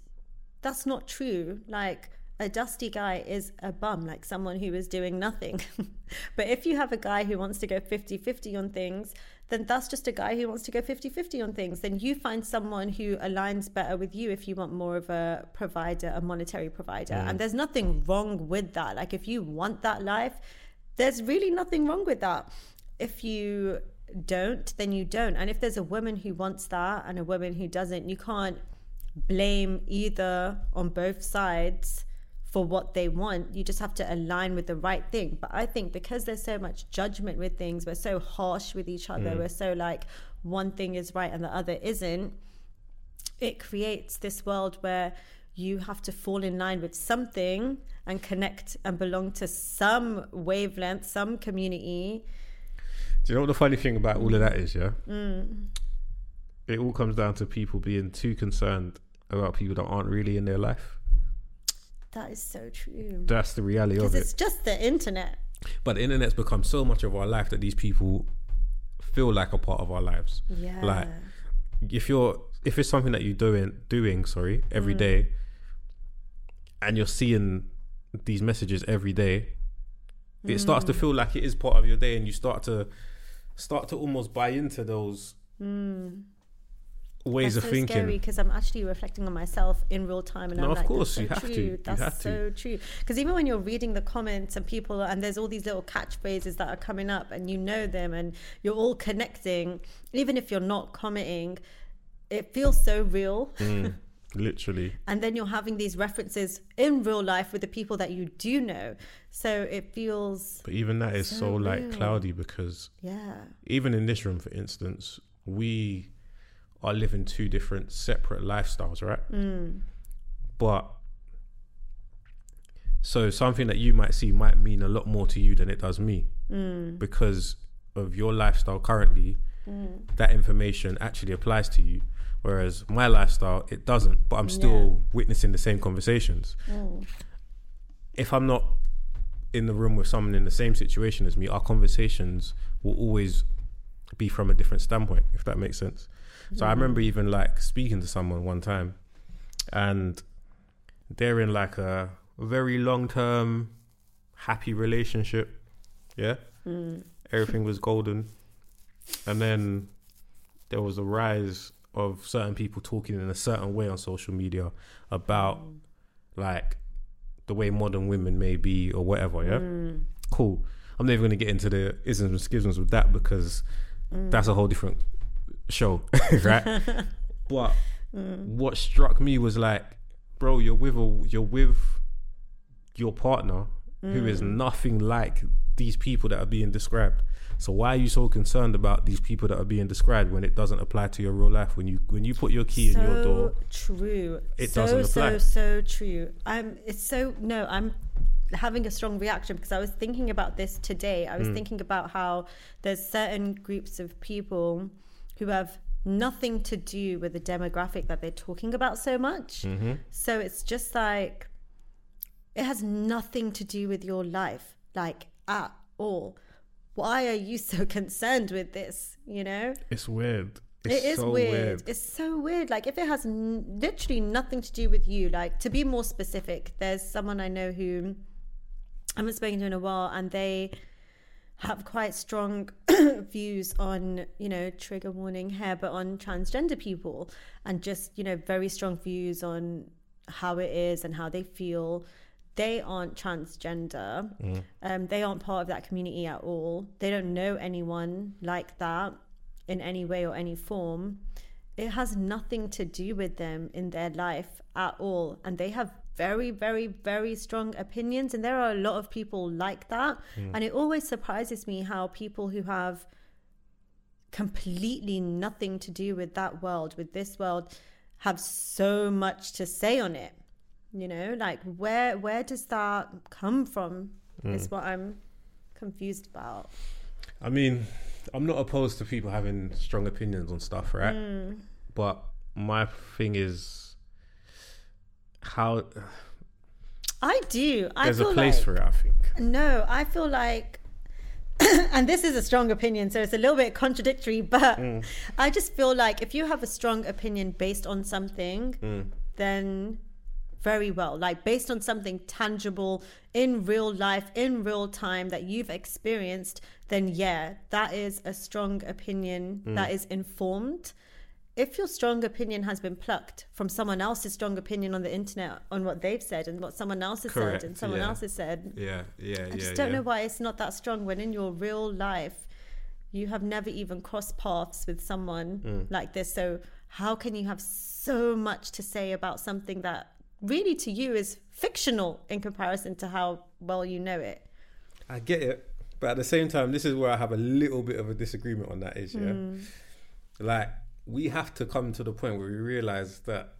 Speaker 2: that's not true. Like, a dusty guy is a bum, like someone who is doing nothing. but if you have a guy who wants to go 50 50 on things, then that's just a guy who wants to go 50 50 on things. Then you find someone who aligns better with you if you want more of a provider, a monetary provider. And mm. there's nothing wrong with that. Like, if you want that life, there's really nothing wrong with that. If you don't, then you don't. And if there's a woman who wants that and a woman who doesn't, you can't blame either on both sides for what they want. You just have to align with the right thing. But I think because there's so much judgment with things, we're so harsh with each other, mm. we're so like one thing is right and the other isn't, it creates this world where you have to fall in line with something and connect and belong to some wavelength, some community.
Speaker 1: Do you know what the funny thing about all of that is? Yeah,
Speaker 2: Mm.
Speaker 1: it all comes down to people being too concerned about people that aren't really in their life.
Speaker 2: That is so true.
Speaker 1: That's the reality of it.
Speaker 2: it's just the internet.
Speaker 1: But the internet's become so much of our life that these people feel like a part of our lives.
Speaker 2: Yeah.
Speaker 1: Like if you're if it's something that you're doing doing, sorry, every day and you're seeing these messages every day, it starts to feel like it is part of your day and you start to start to almost buy into those ways
Speaker 2: That's
Speaker 1: of
Speaker 2: so
Speaker 1: thinking.
Speaker 2: scary because I'm actually reflecting on myself in real time, and
Speaker 1: No,
Speaker 2: I'm
Speaker 1: of
Speaker 2: like,
Speaker 1: course,
Speaker 2: that's
Speaker 1: you
Speaker 2: so
Speaker 1: have to.
Speaker 2: true.
Speaker 1: You
Speaker 2: That's
Speaker 1: to.
Speaker 2: so true. Because even when you're reading the comments and people, and there's all these little catchphrases that are coming up, and you know them, and you're all connecting, even if you're not commenting, it feels so real.
Speaker 1: Mm, literally.
Speaker 2: and then you're having these references in real life with the people that you do know, so it feels,
Speaker 1: But even that is
Speaker 2: So
Speaker 1: so, like
Speaker 2: real.
Speaker 1: cloudy because
Speaker 2: yeah,
Speaker 1: even in this room, for instance, we are living two different separate lifestyles, right?
Speaker 2: Mm.
Speaker 1: But so something that you might see might mean a lot more to you than it does me
Speaker 2: Mm.
Speaker 1: because of your lifestyle currently. That information actually applies to you, whereas my lifestyle it doesn't. But I'm still witnessing the same conversations.
Speaker 2: Mm.
Speaker 1: If I'm not in the room with someone in the same situation as me, our conversations will always be from a different standpoint, if that makes sense. So I remember even like speaking to someone one time and they're in like a very long term happy relationship. Yeah. Everything was golden. And then there was a rise of certain people talking in a certain way on social media about mm. like the way modern women may be or whatever, yeah?
Speaker 2: Mm.
Speaker 1: Cool. I'm never going to get into the isms and schisms with that because mm. that's a whole different show, right? but mm. what struck me was like, bro, you're with a, you're with your partner who is nothing like these people that are being described. So why are you so concerned about these people that are being described when it doesn't apply to your real life? When you when you put your key in your door,
Speaker 2: true.
Speaker 1: it
Speaker 2: so,
Speaker 1: doesn't apply.
Speaker 2: So so true. I'm. It's so no. I'm having a strong reaction because I was thinking about this today. I was
Speaker 1: Hmm.
Speaker 2: thinking about how there's certain groups of people who have nothing to do with the demographic that they're talking about so much.
Speaker 1: Mm-hmm.
Speaker 2: So it's just like it has nothing to do with your life, like at all. Why are you so concerned with this? You know?
Speaker 1: it's weird. It's
Speaker 2: It is
Speaker 1: so
Speaker 2: weird. It's so weird. Like if it has n- literally nothing to do with you. Like to be more specific, there's someone I know who I haven't spoken to in a while, and they have quite strong views on you know trigger warning here, but on transgender people, and just you know very strong views on how it is and how they feel. They aren't transgender. Um, they aren't part of that community at all. They don't know anyone like that in any way or any form. It has nothing to do with them in their life at all. And they have very, very, very strong opinions. And there are a lot of people like that. And it always surprises me how people who have completely nothing to do with that world, with this world, have so much to say on it. You know, like where where does that come from? Is what I'm confused about.
Speaker 1: I mean, I'm not opposed to people having strong opinions on stuff, right?
Speaker 2: Hmm.
Speaker 1: But my thing is how
Speaker 2: I do. I
Speaker 1: there's
Speaker 2: feel
Speaker 1: a place
Speaker 2: like,
Speaker 1: for it. I think.
Speaker 2: No, I feel like, and this is a strong opinion, so it's a little bit contradictory, but
Speaker 1: Mm.
Speaker 2: I just feel like if you have a strong opinion based on something,
Speaker 1: Mm.
Speaker 2: then very well, like based on something tangible in real life, in real time that you've experienced, then yeah, that is a strong opinion
Speaker 1: Mm.
Speaker 2: that is informed. If your strong opinion has been plucked from someone else's strong opinion on the internet on what they've said and what someone else has
Speaker 1: Correct,
Speaker 2: said and someone
Speaker 1: yeah.
Speaker 2: else has said,
Speaker 1: Yeah, yeah, yeah.
Speaker 2: I just don't know why it's not that strong when in your real life you have never even crossed paths with someone
Speaker 1: Mm.
Speaker 2: like this. So how can you have so much to say about something that really to you is fictional in comparison to how well you know it?
Speaker 1: I get it, but at the same time, this is where I have a little bit of a disagreement on that. Is yeah, mm. like we have to come to the point where we realize that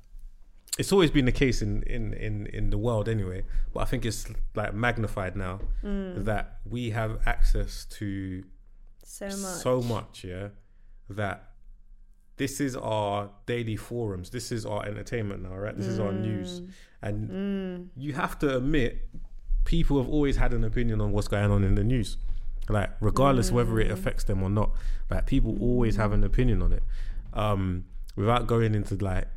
Speaker 1: it's always been the case in in in in the world anyway. But I think it's like magnified now mm. that we have access to
Speaker 2: So much.
Speaker 1: so much, yeah, that this is our daily forums. This is our entertainment now, right? This is our news, mm. and mm. you have to admit, people have always had an opinion on what's going on in the news, like regardless mm. whether it affects them or not. Like people always have an opinion on it, um, without going into like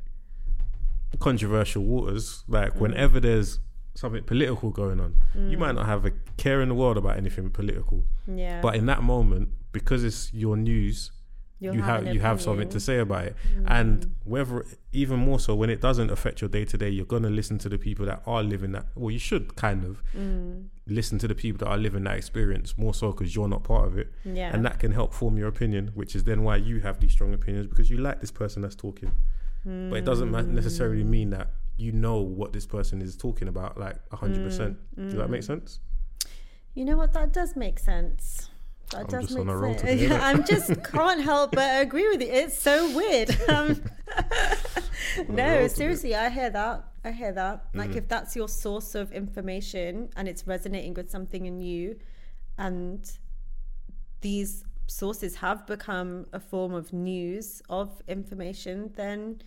Speaker 1: controversial waters. Like whenever there's something political going on, you might not have a care in the world about anything political.
Speaker 2: yeah.
Speaker 1: But in that moment, because it's your news,
Speaker 2: You'll
Speaker 1: you have
Speaker 2: an
Speaker 1: you have something to say about it. And whether even more so when it doesn't affect your day to day, you're gonna listen to the people that are living that. Well, you should kind of
Speaker 2: Mm.
Speaker 1: listen to the people that are living that experience more so because you're not part of it,
Speaker 2: Yeah.
Speaker 1: and that can help form your opinion, which is then why you have these strong opinions because you like this person that's talking. But it doesn't ma- necessarily mm. mean that you know what this person is talking about like hundred percent. Mm. Does that make mm. sense?
Speaker 2: You know what? That does make sense. That
Speaker 1: I'm
Speaker 2: does
Speaker 1: just
Speaker 2: make
Speaker 1: on a roll
Speaker 2: sense. I'm just can't help but agree with you. It's so weird. Um, no, seriously, I hear that. I hear that. Like,
Speaker 1: Mm.
Speaker 2: if that's your source of information and it's resonating with something in you, and these sources have become a form of news of information, then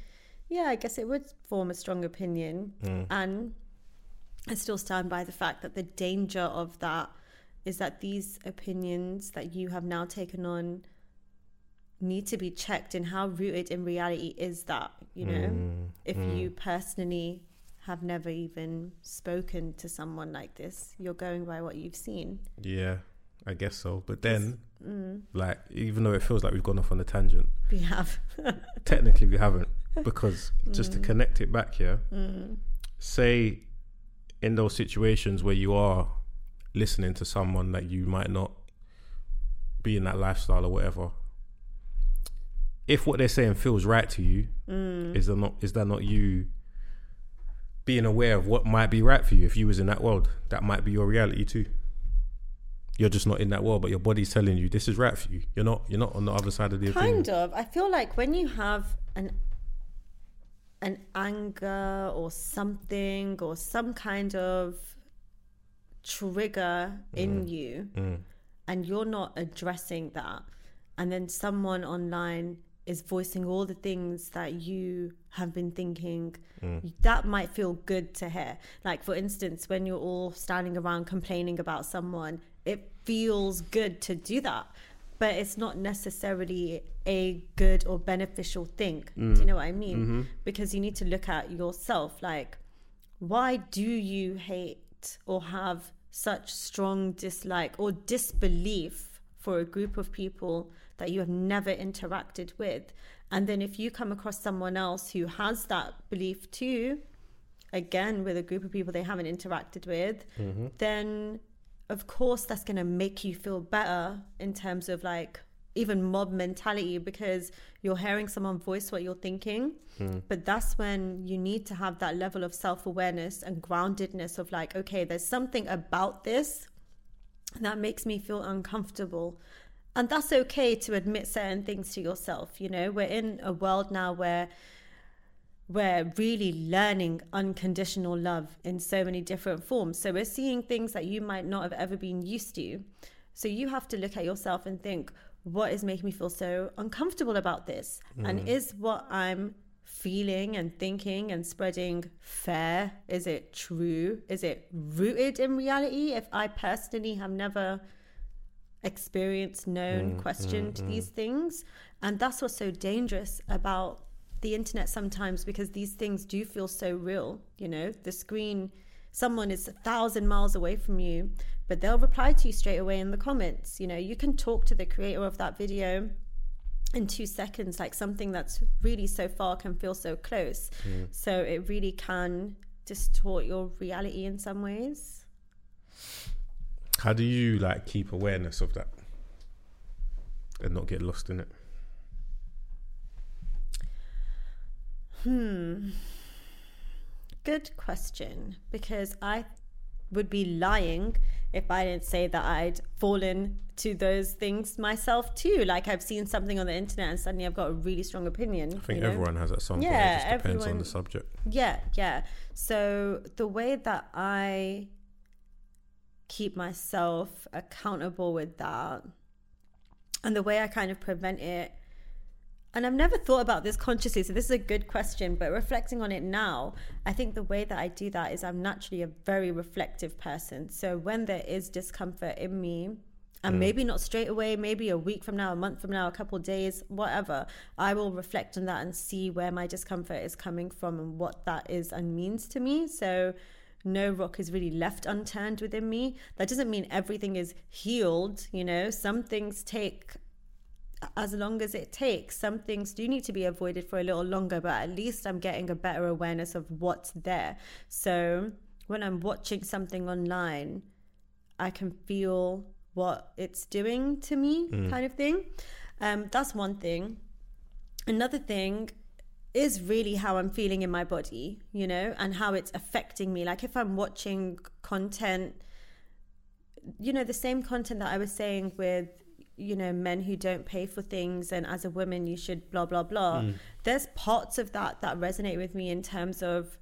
Speaker 2: yeah, I guess it would form a strong opinion.
Speaker 1: Mm.
Speaker 2: And I still stand by the fact that the danger of that is that these opinions that you have now taken on need to be checked and how rooted in reality is that, you know?
Speaker 1: Mm,
Speaker 2: if you personally have never even spoken to someone like this, you're going by what you've seen.
Speaker 1: Yeah, I guess so. But then,
Speaker 2: Mm.
Speaker 1: like, even though it feels like we've gone off on a tangent,
Speaker 2: We have.
Speaker 1: technically we haven't because just
Speaker 2: Mm.
Speaker 1: to connect it back here say in those situations where you are listening to someone that you might not be in that lifestyle or whatever if what they're saying feels right to you
Speaker 2: Mm.
Speaker 1: is that not is that not you being aware of what might be right for you if you was in that world that might be your reality too you're just not in that world but your body's telling you this is right for you you're not you're not on the other side of the opinion
Speaker 2: Kind of. I feel like when you have an an anger or something or some kind of trigger in mm. you
Speaker 1: Mm.
Speaker 2: and you're not addressing that and then someone online is voicing all the things that you have been thinking mm. that might feel good to hear. Like for instance when you're all standing around complaining about someone it feels good to do that but it's not necessarily a good or beneficial thing. Do you mm. know what i mean? Mm-hmm. Because you need to look at yourself like why do you hate or have such strong dislike or disbelief for a group of people that you have never interacted with? And then if you come across someone else who has that belief too, again, with a group of people they haven't interacted with, mm-hmm. then of course that's going to make you feel better in terms of like even mob mentality because you're hearing someone voice what you're thinking. Hmm. But that's when you need to have that level of self awareness and groundedness of like, okay, there's something about this that makes me feel uncomfortable. and that's okay to admit certain things to yourself you know we're in a world now where we're really learning unconditional love in so many different forms so we're seeing things that you might not have ever been used to so you have to look at yourself and think what is making me feel so uncomfortable about this mm. and is what i'm feeling and thinking and spreading fair is it true is it rooted in reality if i personally have never experienced, known, mm, questioned mm, mm. these things. And that's what's so dangerous about the internet sometimes because these things do feel so real. You know, the screen, someone is a thousand miles away from you, but they'll reply to you straight away in the comments. You know, you can talk to the creator of that video in two seconds, like something that's really so far can feel so close. Mm. So it really can distort your reality in some ways.
Speaker 1: How do you like keep awareness of that and not get lost in it?
Speaker 2: Hmm. Good question. Because I would be lying if I didn't say that I'd fallen to those things myself too. Like I've seen something on the internet and suddenly I've got a really strong opinion.
Speaker 1: I think you know? everyone has that some yeah, point. It just depends on the subject.
Speaker 2: Yeah, yeah. So the way that I keep myself accountable with that. And the way I kind of prevent it, and I've never thought about this consciously, so this is a good question, but reflecting on it now, I think the way that I do that is I'm naturally a very reflective person. So when there is discomfort in me, and mm. maybe not straight away, maybe a week from now, a month from now, a couple days, whatever, I will reflect on that and see where my discomfort is coming from and what that is and means to me. So no rock is really left unturned within me. That doesn't mean everything is healed, you know, some things take as long as it takes. Some things do need to be avoided for a little longer, but at least I'm getting a better awareness of what's there. So when I'm watching something online, I can feel what it's doing to me, mm. kind of thing. Um, that's one thing. Another thing is really how I'm feeling in my body, you know, and how it's affecting me. Like if I'm watching content, you know, the same content that I was saying with, you know, men who don't pay for things and as a woman you should blah blah blah. Mm. There's parts of that that resonate with me in terms of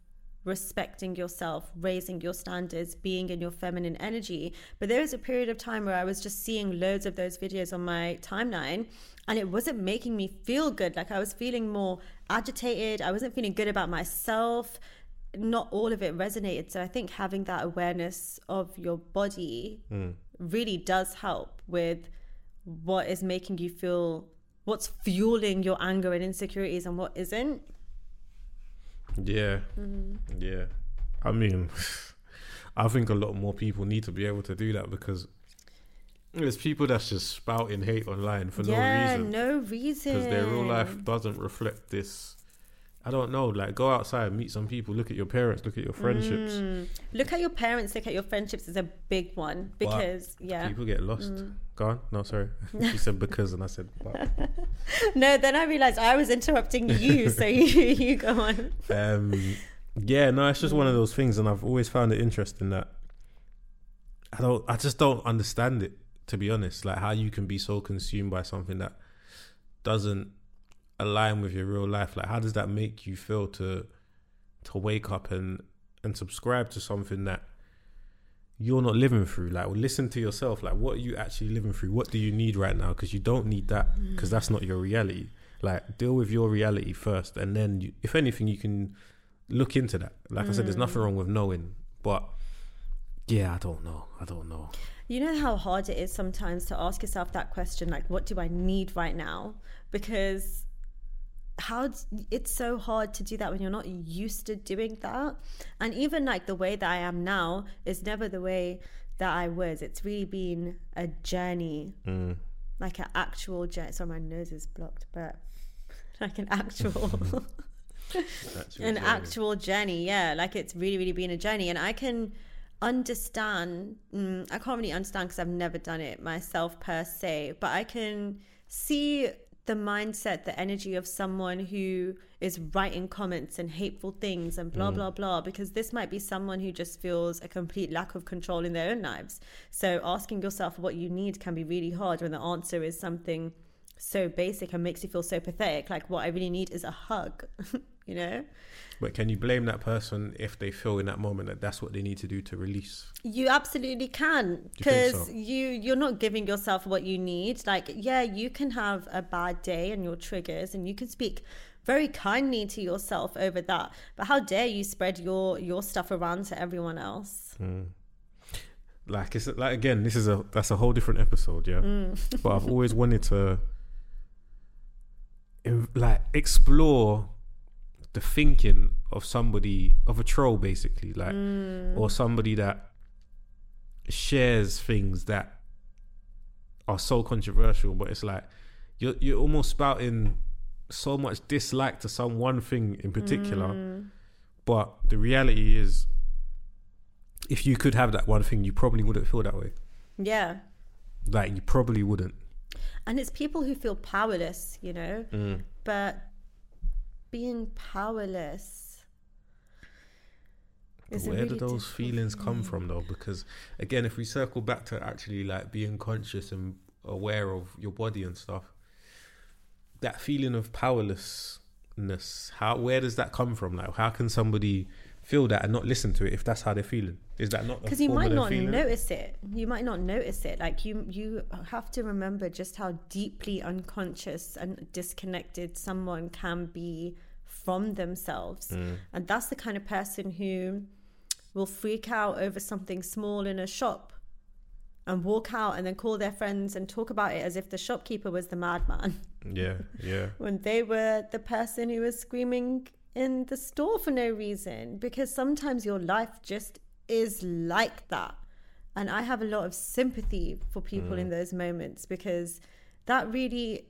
Speaker 2: respecting yourself, raising your standards, being in your feminine energy. But there was a period of time where I was just seeing loads of those videos on my timeline and it wasn't making me feel good. Like I was feeling more agitated. I wasn't feeling good about myself. Not all of it resonated. So I think having that awareness of your body mm. really does help with what is making you feel, what's fueling your anger and insecurities and what isn't.
Speaker 1: Yeah. Mm-hmm. Yeah. I mean, I think a lot more people need to be able to do that because there's people that's just spouting hate online for
Speaker 2: yeah,
Speaker 1: no reason.
Speaker 2: no reason.
Speaker 1: Because their real life doesn't reflect this. I don't know. Like, go outside, meet some people, look at your parents, look at your friendships. Mm.
Speaker 2: Look at your parents, look at your friendships is a big one because, but yeah.
Speaker 1: People get lost. Mm. Go on. No, sorry. you said because, and I said,
Speaker 2: no, then I realized I was interrupting you, so you, you go on.
Speaker 1: Um, yeah, no, it's just mm. one of those things, and I've always found it interesting that I don't, I just don't understand it to be honest. Like how you can be so consumed by something that doesn't align with your real life. Like how does that make you feel to to wake up and and subscribe to something that you're not living through? Like listen to yourself. Like what are you actually living through? What do you need right now? Because you don't need that because that's not your reality. Like deal with your reality first, and then you, if anything, you can look into that. Like mm. I said, there's nothing wrong with knowing, but yeah, I don't know. I don't know.
Speaker 2: You know how hard it is sometimes to ask yourself that question, like, what do I need right now? Because how it's so hard to do that when you're not used to doing that. And even like the way that I am now is never the way that I was. It's really been a journey, mm. like an actual journey. So my nose is blocked, but like an actual. an journey. actual journey yeah like it's really really been a journey and i can understand mm, i can't really understand because i've never done it myself per se but i can see the mindset, the energy of someone who is writing comments and hateful things and blah, mm. blah, blah, because this might be someone who just feels a complete lack of control in their own lives. So asking yourself what you need can be really hard when the answer is something so basic and makes you feel so pathetic. Like, what I really need is a hug, you know?
Speaker 1: But can you blame that person if they feel in that moment that that's what they need to do to release?
Speaker 2: You absolutely can
Speaker 1: you
Speaker 2: because
Speaker 1: so?
Speaker 2: you you're not giving yourself what you need. Like yeah, you can have a bad day and your triggers and you can speak very kindly to yourself over that. But how dare you spread your your stuff around to everyone else?
Speaker 1: Like it's like again, this is a that's a whole different episode, yeah.
Speaker 2: Mm.
Speaker 1: but I've always wanted to like explore the thinking of somebody of a troll basically like
Speaker 2: Mm.
Speaker 1: or somebody that shares things that are so controversial but it's like you're you're almost spouting so much dislike to some one thing in particular
Speaker 2: Mm.
Speaker 1: but the reality is if you could have that one thing you probably wouldn't feel that way
Speaker 2: Yeah.
Speaker 1: like you probably wouldn't
Speaker 2: And it's people who feel powerless, you know?
Speaker 1: Mm.
Speaker 2: But being powerless
Speaker 1: But
Speaker 2: is a
Speaker 1: where
Speaker 2: really
Speaker 1: do those feelings come from though? Because again if we circle back to actually like being conscious and aware of your body and stuff that feeling of powerlessness how where does that come from? Like how can somebody feel that and not listen to it if that's how they're feeling? Is that not
Speaker 2: because you might not
Speaker 1: feeling?
Speaker 2: notice it. You might not notice it. Like you you have to remember just how deeply unconscious and disconnected someone can be from themselves.
Speaker 1: Mm.
Speaker 2: and that's the kind of person who will freak out over something small in a shop and walk out and then call their friends and talk about it as if the shopkeeper was the madman.
Speaker 1: Yeah yeah.
Speaker 2: When they were the person who was screaming in the store for no reason because sometimes your life just is like that. And i have a lot of sympathy for people in those moments because that really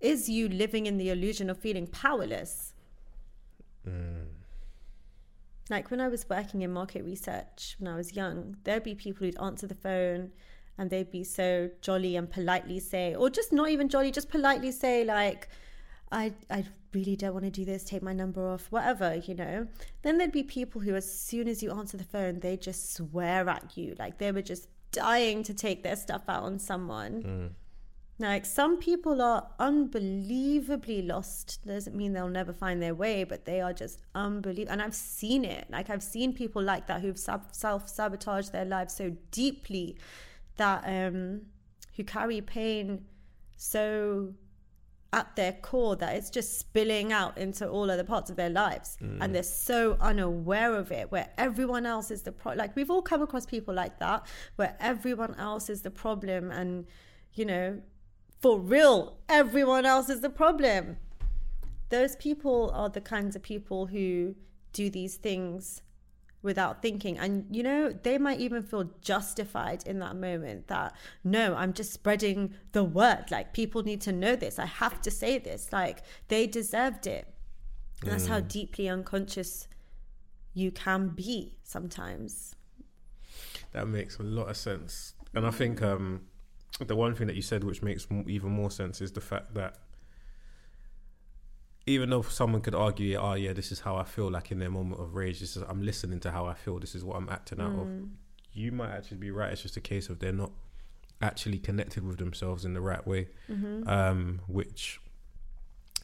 Speaker 2: is you living in the illusion of feeling powerless Mm. like when I was working in market research when I was young, there'd be people who'd answer the phone and they'd be so jolly and politely say, or just not even jolly, just politely say, like, I, I really don't want to do this, take my number off, whatever, you know. Then there'd be people who, as soon as you answer the phone, they just swear at you. Like they were just dying to take their stuff out on someone. Mm. Like some people are unbelievably lost. Doesn't mean they'll never find their way, but they are just unbelievable. And I've seen it. Like I've seen people like that who've self sabotaged their lives so deeply that um, who carry pain so at their core that it's just spilling out into all other parts of their lives and they're so unaware of it where everyone else is the pro like we've all come across people like that where everyone else is the problem and you know for real everyone else is the problem. Those people are the kinds of people who do these things without thinking. And you know they might even feel justified in that moment that no i'm just spreading the word. Like people need to know this. I have to say this. Like they deserved it. And that's how deeply unconscious you can be sometimes.
Speaker 1: That makes a lot of sense. And I think um, the one thing that you said, which makes even more sense, is the fact that even though someone could argue, oh, yeah, this is how I feel like in their moment of rage, this is, I'm listening to how I feel, this is what I'm acting out of, mm. you might actually be right. It's just a case of they're not actually connected with themselves in the right way, mm-hmm. um, which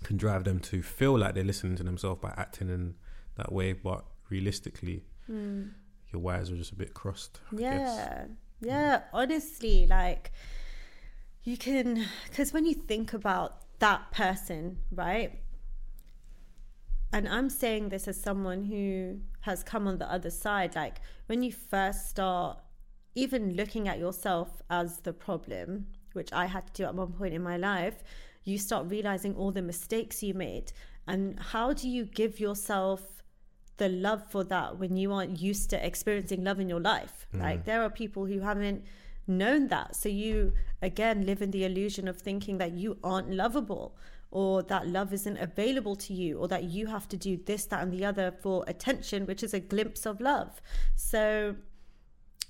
Speaker 1: can drive them to feel like they're listening to themselves by acting in that way. But realistically, mm. your wires are just a bit crossed. I guess.
Speaker 2: Yeah. Yeah. Honestly, like you can, because when you think about that person, right? And I'm saying this as someone who has come on the other side. Like when you first start even looking at yourself as the problem, which I had to do at one point in my life, you start realizing all the mistakes you made. And how do you give yourself the love for that when you aren't used to experiencing love in your life? Like mm. there are people who haven't known that. So you again live in the illusion of thinking that you aren't lovable or that love isn't available to you or that you have to do this, that, and the other for attention, which is a glimpse of love. So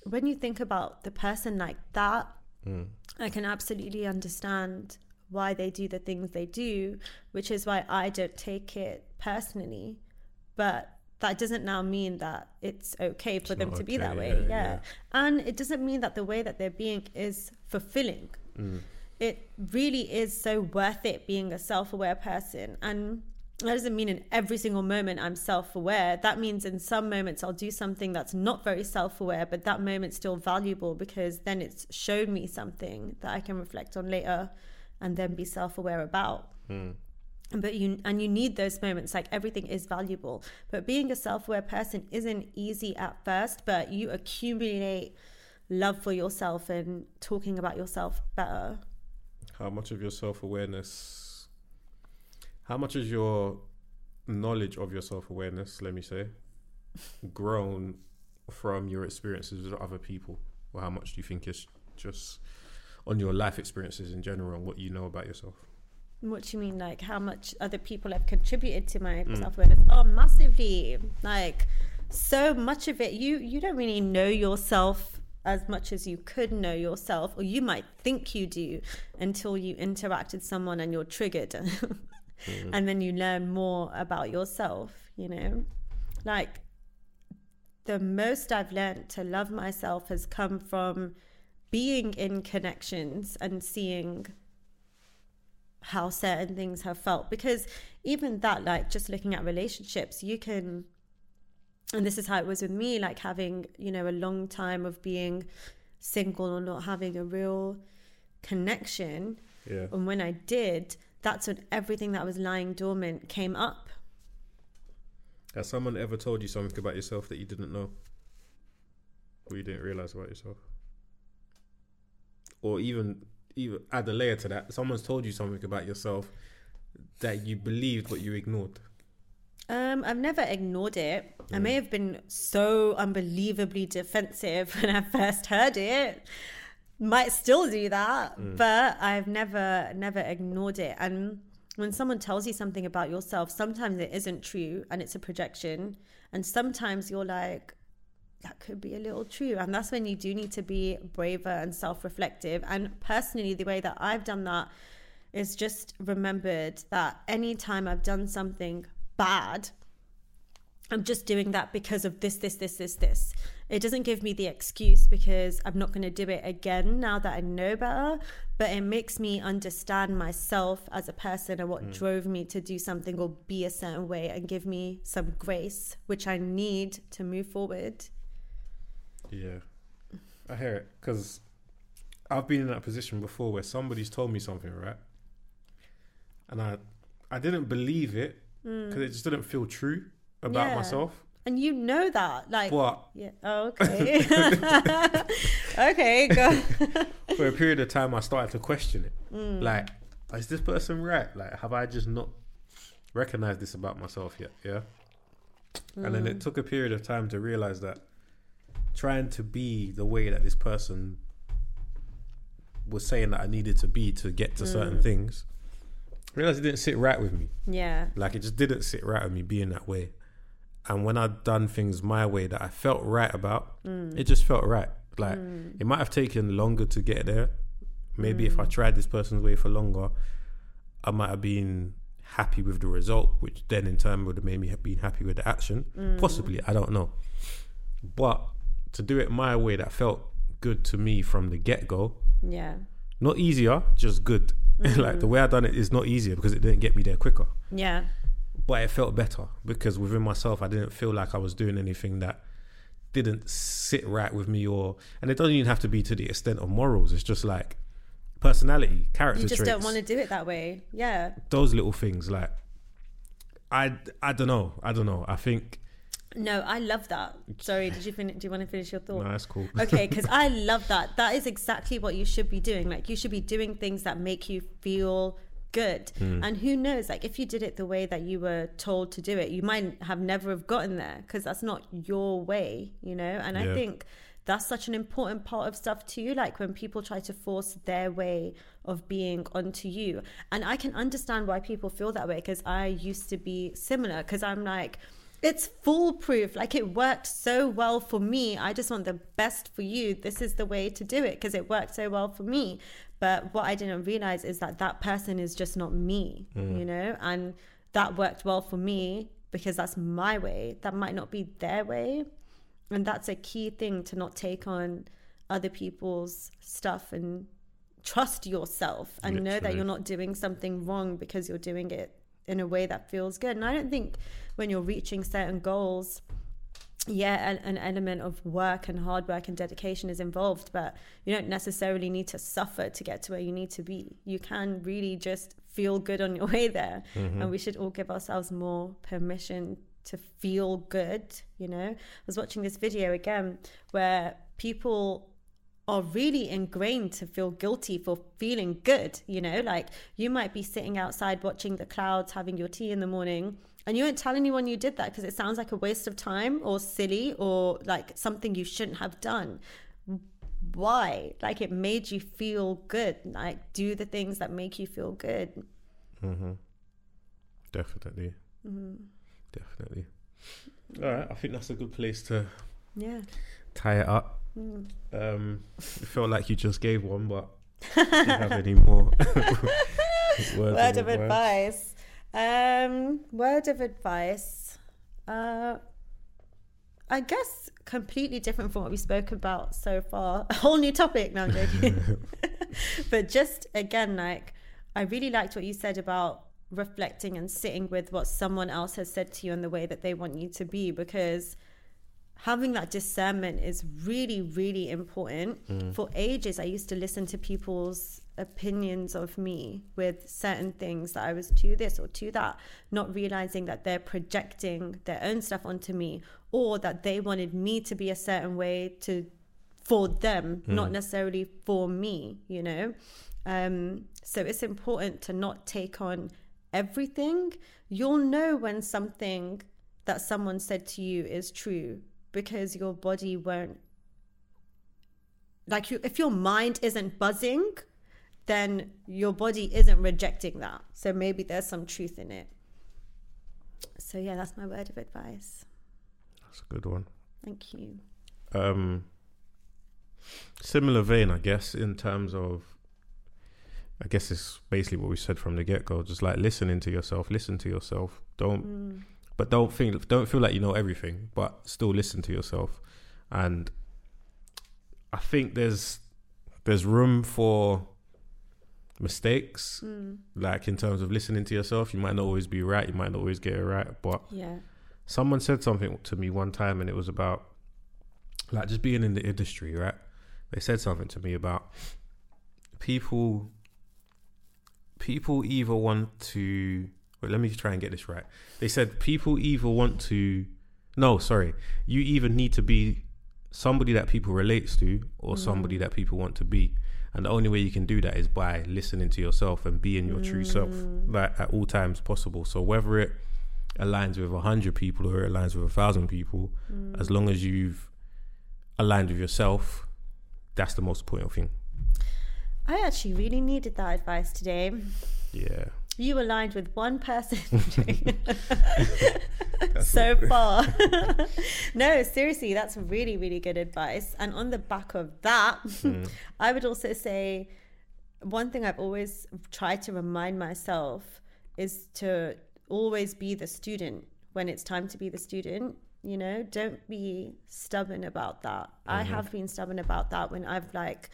Speaker 2: when you think about the person like that, mm. I can absolutely understand why they do the things they do, which is why I don't take it personally. But that doesn't now mean that it's okay for
Speaker 1: It's
Speaker 2: them to be that way.
Speaker 1: yeah,
Speaker 2: Yeah,
Speaker 1: yeah.
Speaker 2: And it doesn't mean that the way that they're being is fulfilling.
Speaker 1: Mm.
Speaker 2: It really is so worth it being a self aware person. And that doesn't mean in every single moment I'm self aware. That means in some moments I'll do something that's not very self aware, but that moment's still valuable because then it's showed me something that I can reflect on later and then be self aware about.
Speaker 1: Mm.
Speaker 2: But you and you need those moments, like everything is valuable. But being a self aware person isn't easy at first, but you accumulate love for yourself and talking about yourself better.
Speaker 1: How much of your self awareness, how much is your knowledge of your self awareness, let me say, grown from your experiences with other people? Or how much do you think is just on your life experiences in general and what you know about yourself?
Speaker 2: What do you mean, like how much other people have contributed to my
Speaker 1: Mm.
Speaker 2: self awareness? Oh, massively! Like so much of it, you you don't really know yourself as much as you could know yourself, or you might think you do until you interact with someone and you're triggered, and then you learn more about yourself. You know, like the most I've learned to love myself has come from being in connections and seeing how certain things have felt because even that like just looking at relationships you can and this is how it was with me like having you know a long time of being single or not having a real connection
Speaker 1: Yeah.
Speaker 2: and when i did that's when everything that was lying dormant came up
Speaker 1: Has someone ever told you something about yourself that you didn't know? Or you didn't realize about yourself? Or even even add a layer to that, someone's told you something about yourself that you believed but you ignored.
Speaker 2: Um, I've never ignored it. I may have been so unbelievably defensive when I first heard it. Might still do that, but I've never never ignored it. And when someone tells you something about yourself, sometimes it isn't true and it's a projection. And sometimes you're like, that could be a little true. And that's when you do need to be braver and self reflective. And personally, the way that I've done that is just remembered that anytime I've done something bad, I'm just doing that because of this, this, this, this, this. It doesn't give me the excuse because I'm not going to do it again now that I know better, but it makes me understand myself as a person and what mm. drove me to do something or be a certain way and give me some grace, which I need to move forward.
Speaker 1: Yeah. I hear it because I've been in that position before where somebody's told me something, right? And I I didn't believe it because it just didn't feel true about
Speaker 2: Yeah.
Speaker 1: myself.
Speaker 2: And you know that, like,
Speaker 1: But
Speaker 2: yeah, oh, okay, okay, go.
Speaker 1: for a period of time, I started to question it.
Speaker 2: Mm.
Speaker 1: Like, is this person right? Like, have I just not recognized this about myself yet? Yeah. And then it took a period of time to realize that trying to be the way that this person was saying that I needed to be to get to certain mm. things, I realized it didn't sit right with me.
Speaker 2: Yeah,
Speaker 1: Like, it just didn't sit right with me being that way. And when I'd done things my way that I felt right about, mm. it just felt right. Like, mm. it might have taken longer to get there. Maybe if I tried this person's way for longer, I might have been happy with the result, which then in turn would have made me have been happy with the action. Possibly, I don't know. But to do it my way that felt good to me from the get go,
Speaker 2: yeah,
Speaker 1: not easier, just good. like the mm-hmm. way I done it is not easier because it didn't get me there quicker.
Speaker 2: Yeah,
Speaker 1: but it felt better because within myself I didn't feel like I was doing anything that didn't sit right with me or and it doesn't even have to be to the extent of morals. It's just like personality character
Speaker 2: you just
Speaker 1: traits
Speaker 2: don't want to do it that way. Yeah,
Speaker 1: those little things like I I don't know. I don't know. I think
Speaker 2: no, I love that. Sorry, did you finish? Do you want to finish your thought?
Speaker 1: no that's cool.
Speaker 2: Okay because i love that. That is exactly what you should be doing. Like you should be doing things that make you feel good. Hmm. And who knows like if you did it the way that you were told to do it you might have never have gotten there because that's not your way you know? And i think that's such an important part of stuff too like when people try to force their way of being onto you. And i can understand why people feel that way because i used to be similar because i'm like it's foolproof. Like it worked so well for me. I just want the best for you. This is the way to do it because it worked so well for me. But what I didn't realize is that that person is just not me,
Speaker 1: Mm.
Speaker 2: you know? And that worked well for me because that's my way. That might not be their way. And that's a key thing to not take on other people's stuff and trust yourself and know that you're not doing something wrong because you're doing it in a way that feels good. And I don't think when you're reaching certain goals, yeah, an, an element of work and hard work and dedication is involved, but you don't necessarily need to suffer to get to where you need to be. You can really just feel good on your way there. Mm-hmm. And we should all give ourselves more permission to feel good. You know, I was watching this video again where people are really ingrained to feel guilty for feeling good. You know, like you might be sitting outside watching the clouds, having your tea in the morning, and you won't tell anyone you did that because it sounds like a waste of time or silly or like something you shouldn't have done. Why? Like it made you feel good. Like do the things that make you feel good.
Speaker 1: Definitely.
Speaker 2: Mm-hmm.
Speaker 1: Definitely. All right. I think that's a good place to
Speaker 2: Yeah.
Speaker 1: tie it up.
Speaker 2: Mm.
Speaker 1: Um, it felt like you just gave one, but do you have any more
Speaker 2: word of
Speaker 1: advice?
Speaker 2: Um, word of advice. Uh, I guess completely different from what we spoke about so far. A whole new topic. Now I'm joking. but just again, like I really liked what you said about reflecting and sitting with what someone else has said to you and the way that they want you to be because having that discernment is really really important for ages i used to listen to people's opinions of me with certain things that i was to this or to that not realizing that they're projecting their own stuff onto me or that they wanted me to be a certain way to for them not necessarily for me you know? Um so it's important to not take on everything. You'll know when something that someone said to you is true because your body won't like you if your mind isn't buzzing then your body isn't rejecting that so maybe there's some truth in it so yeah that's my word of advice
Speaker 1: That's a good one.
Speaker 2: thank you
Speaker 1: Um, similar vein, I guess, in terms of, I guess it's basically what we said from the get go. Just like listening to yourself, listen to yourself. Don't,
Speaker 2: Mm.
Speaker 1: but don't think, don't feel like you know everything, but still listen to yourself. And I think there's there's room for mistakes.
Speaker 2: Mm.
Speaker 1: Like in terms of listening to yourself, you might not always be right. You might not always get it right, but
Speaker 2: yeah
Speaker 1: someone said something to me one time and it was about like just being in the industry right they said something to me about people people either want to wait let me try and get this right they said people either want to no sorry you either need to be somebody that people relates to or somebody that people want to be and the only way you can do that is by listening to yourself and being your true self mm. like at all times possible so whether it aligns with a hundred people or it aligns with a thousand people, mm. as long as you've aligned with yourself, that's the most important thing.
Speaker 2: i actually really needed that advice today
Speaker 1: Yeah.
Speaker 2: You aligned with one person so far. no, seriously, that's really, really good advice. And on the back of that, I would also say one thing I've always tried to remind myself is to always be the student when it's time to be the student. You know, don't be stubborn about that. I have been stubborn about that when I've like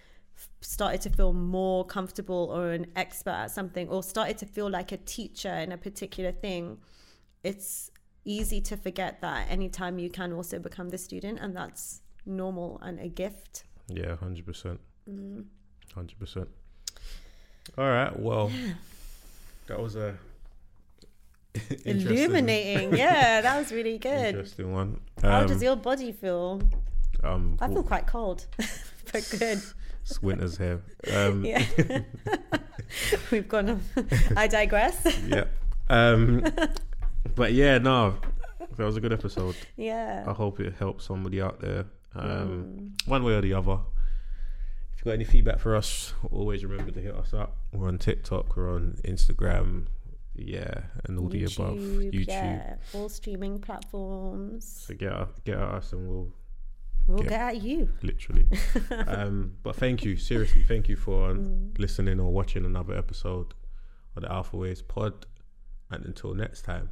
Speaker 2: started to feel more comfortable or an expert at something or started to feel like a teacher in a particular thing. It's easy to forget that anytime you can also become the student, and that's normal and a gift.
Speaker 1: Yeah, hundred percent. Hundred percent. All right. Well, that was a
Speaker 2: Illuminating. yeah, that was really good.
Speaker 1: Interesting one.
Speaker 2: How
Speaker 1: Um,
Speaker 2: does your body feel?
Speaker 1: um,
Speaker 2: I feel quite cold, but good.
Speaker 1: Winter's here. Um,
Speaker 2: Yeah. We've gone. I digress.
Speaker 1: yeah. Um, but yeah, no, that was a good episode.
Speaker 2: Yeah.
Speaker 1: I hope it helps somebody out there, um,
Speaker 2: Mm.
Speaker 1: one way or the other. If you've got any feedback for us, always remember to hit us up. We're on TikTok, we're on Instagram. Yeah, and all the above. YouTube.
Speaker 2: Yeah, all streaming platforms.
Speaker 1: So get get at us and we'll
Speaker 2: We'll
Speaker 1: get-
Speaker 2: get at you.
Speaker 1: literally. um, but thank you, seriously, thank you for
Speaker 2: Mm.
Speaker 1: listening or watching another episode of the Alphawaves Pod. And until next time.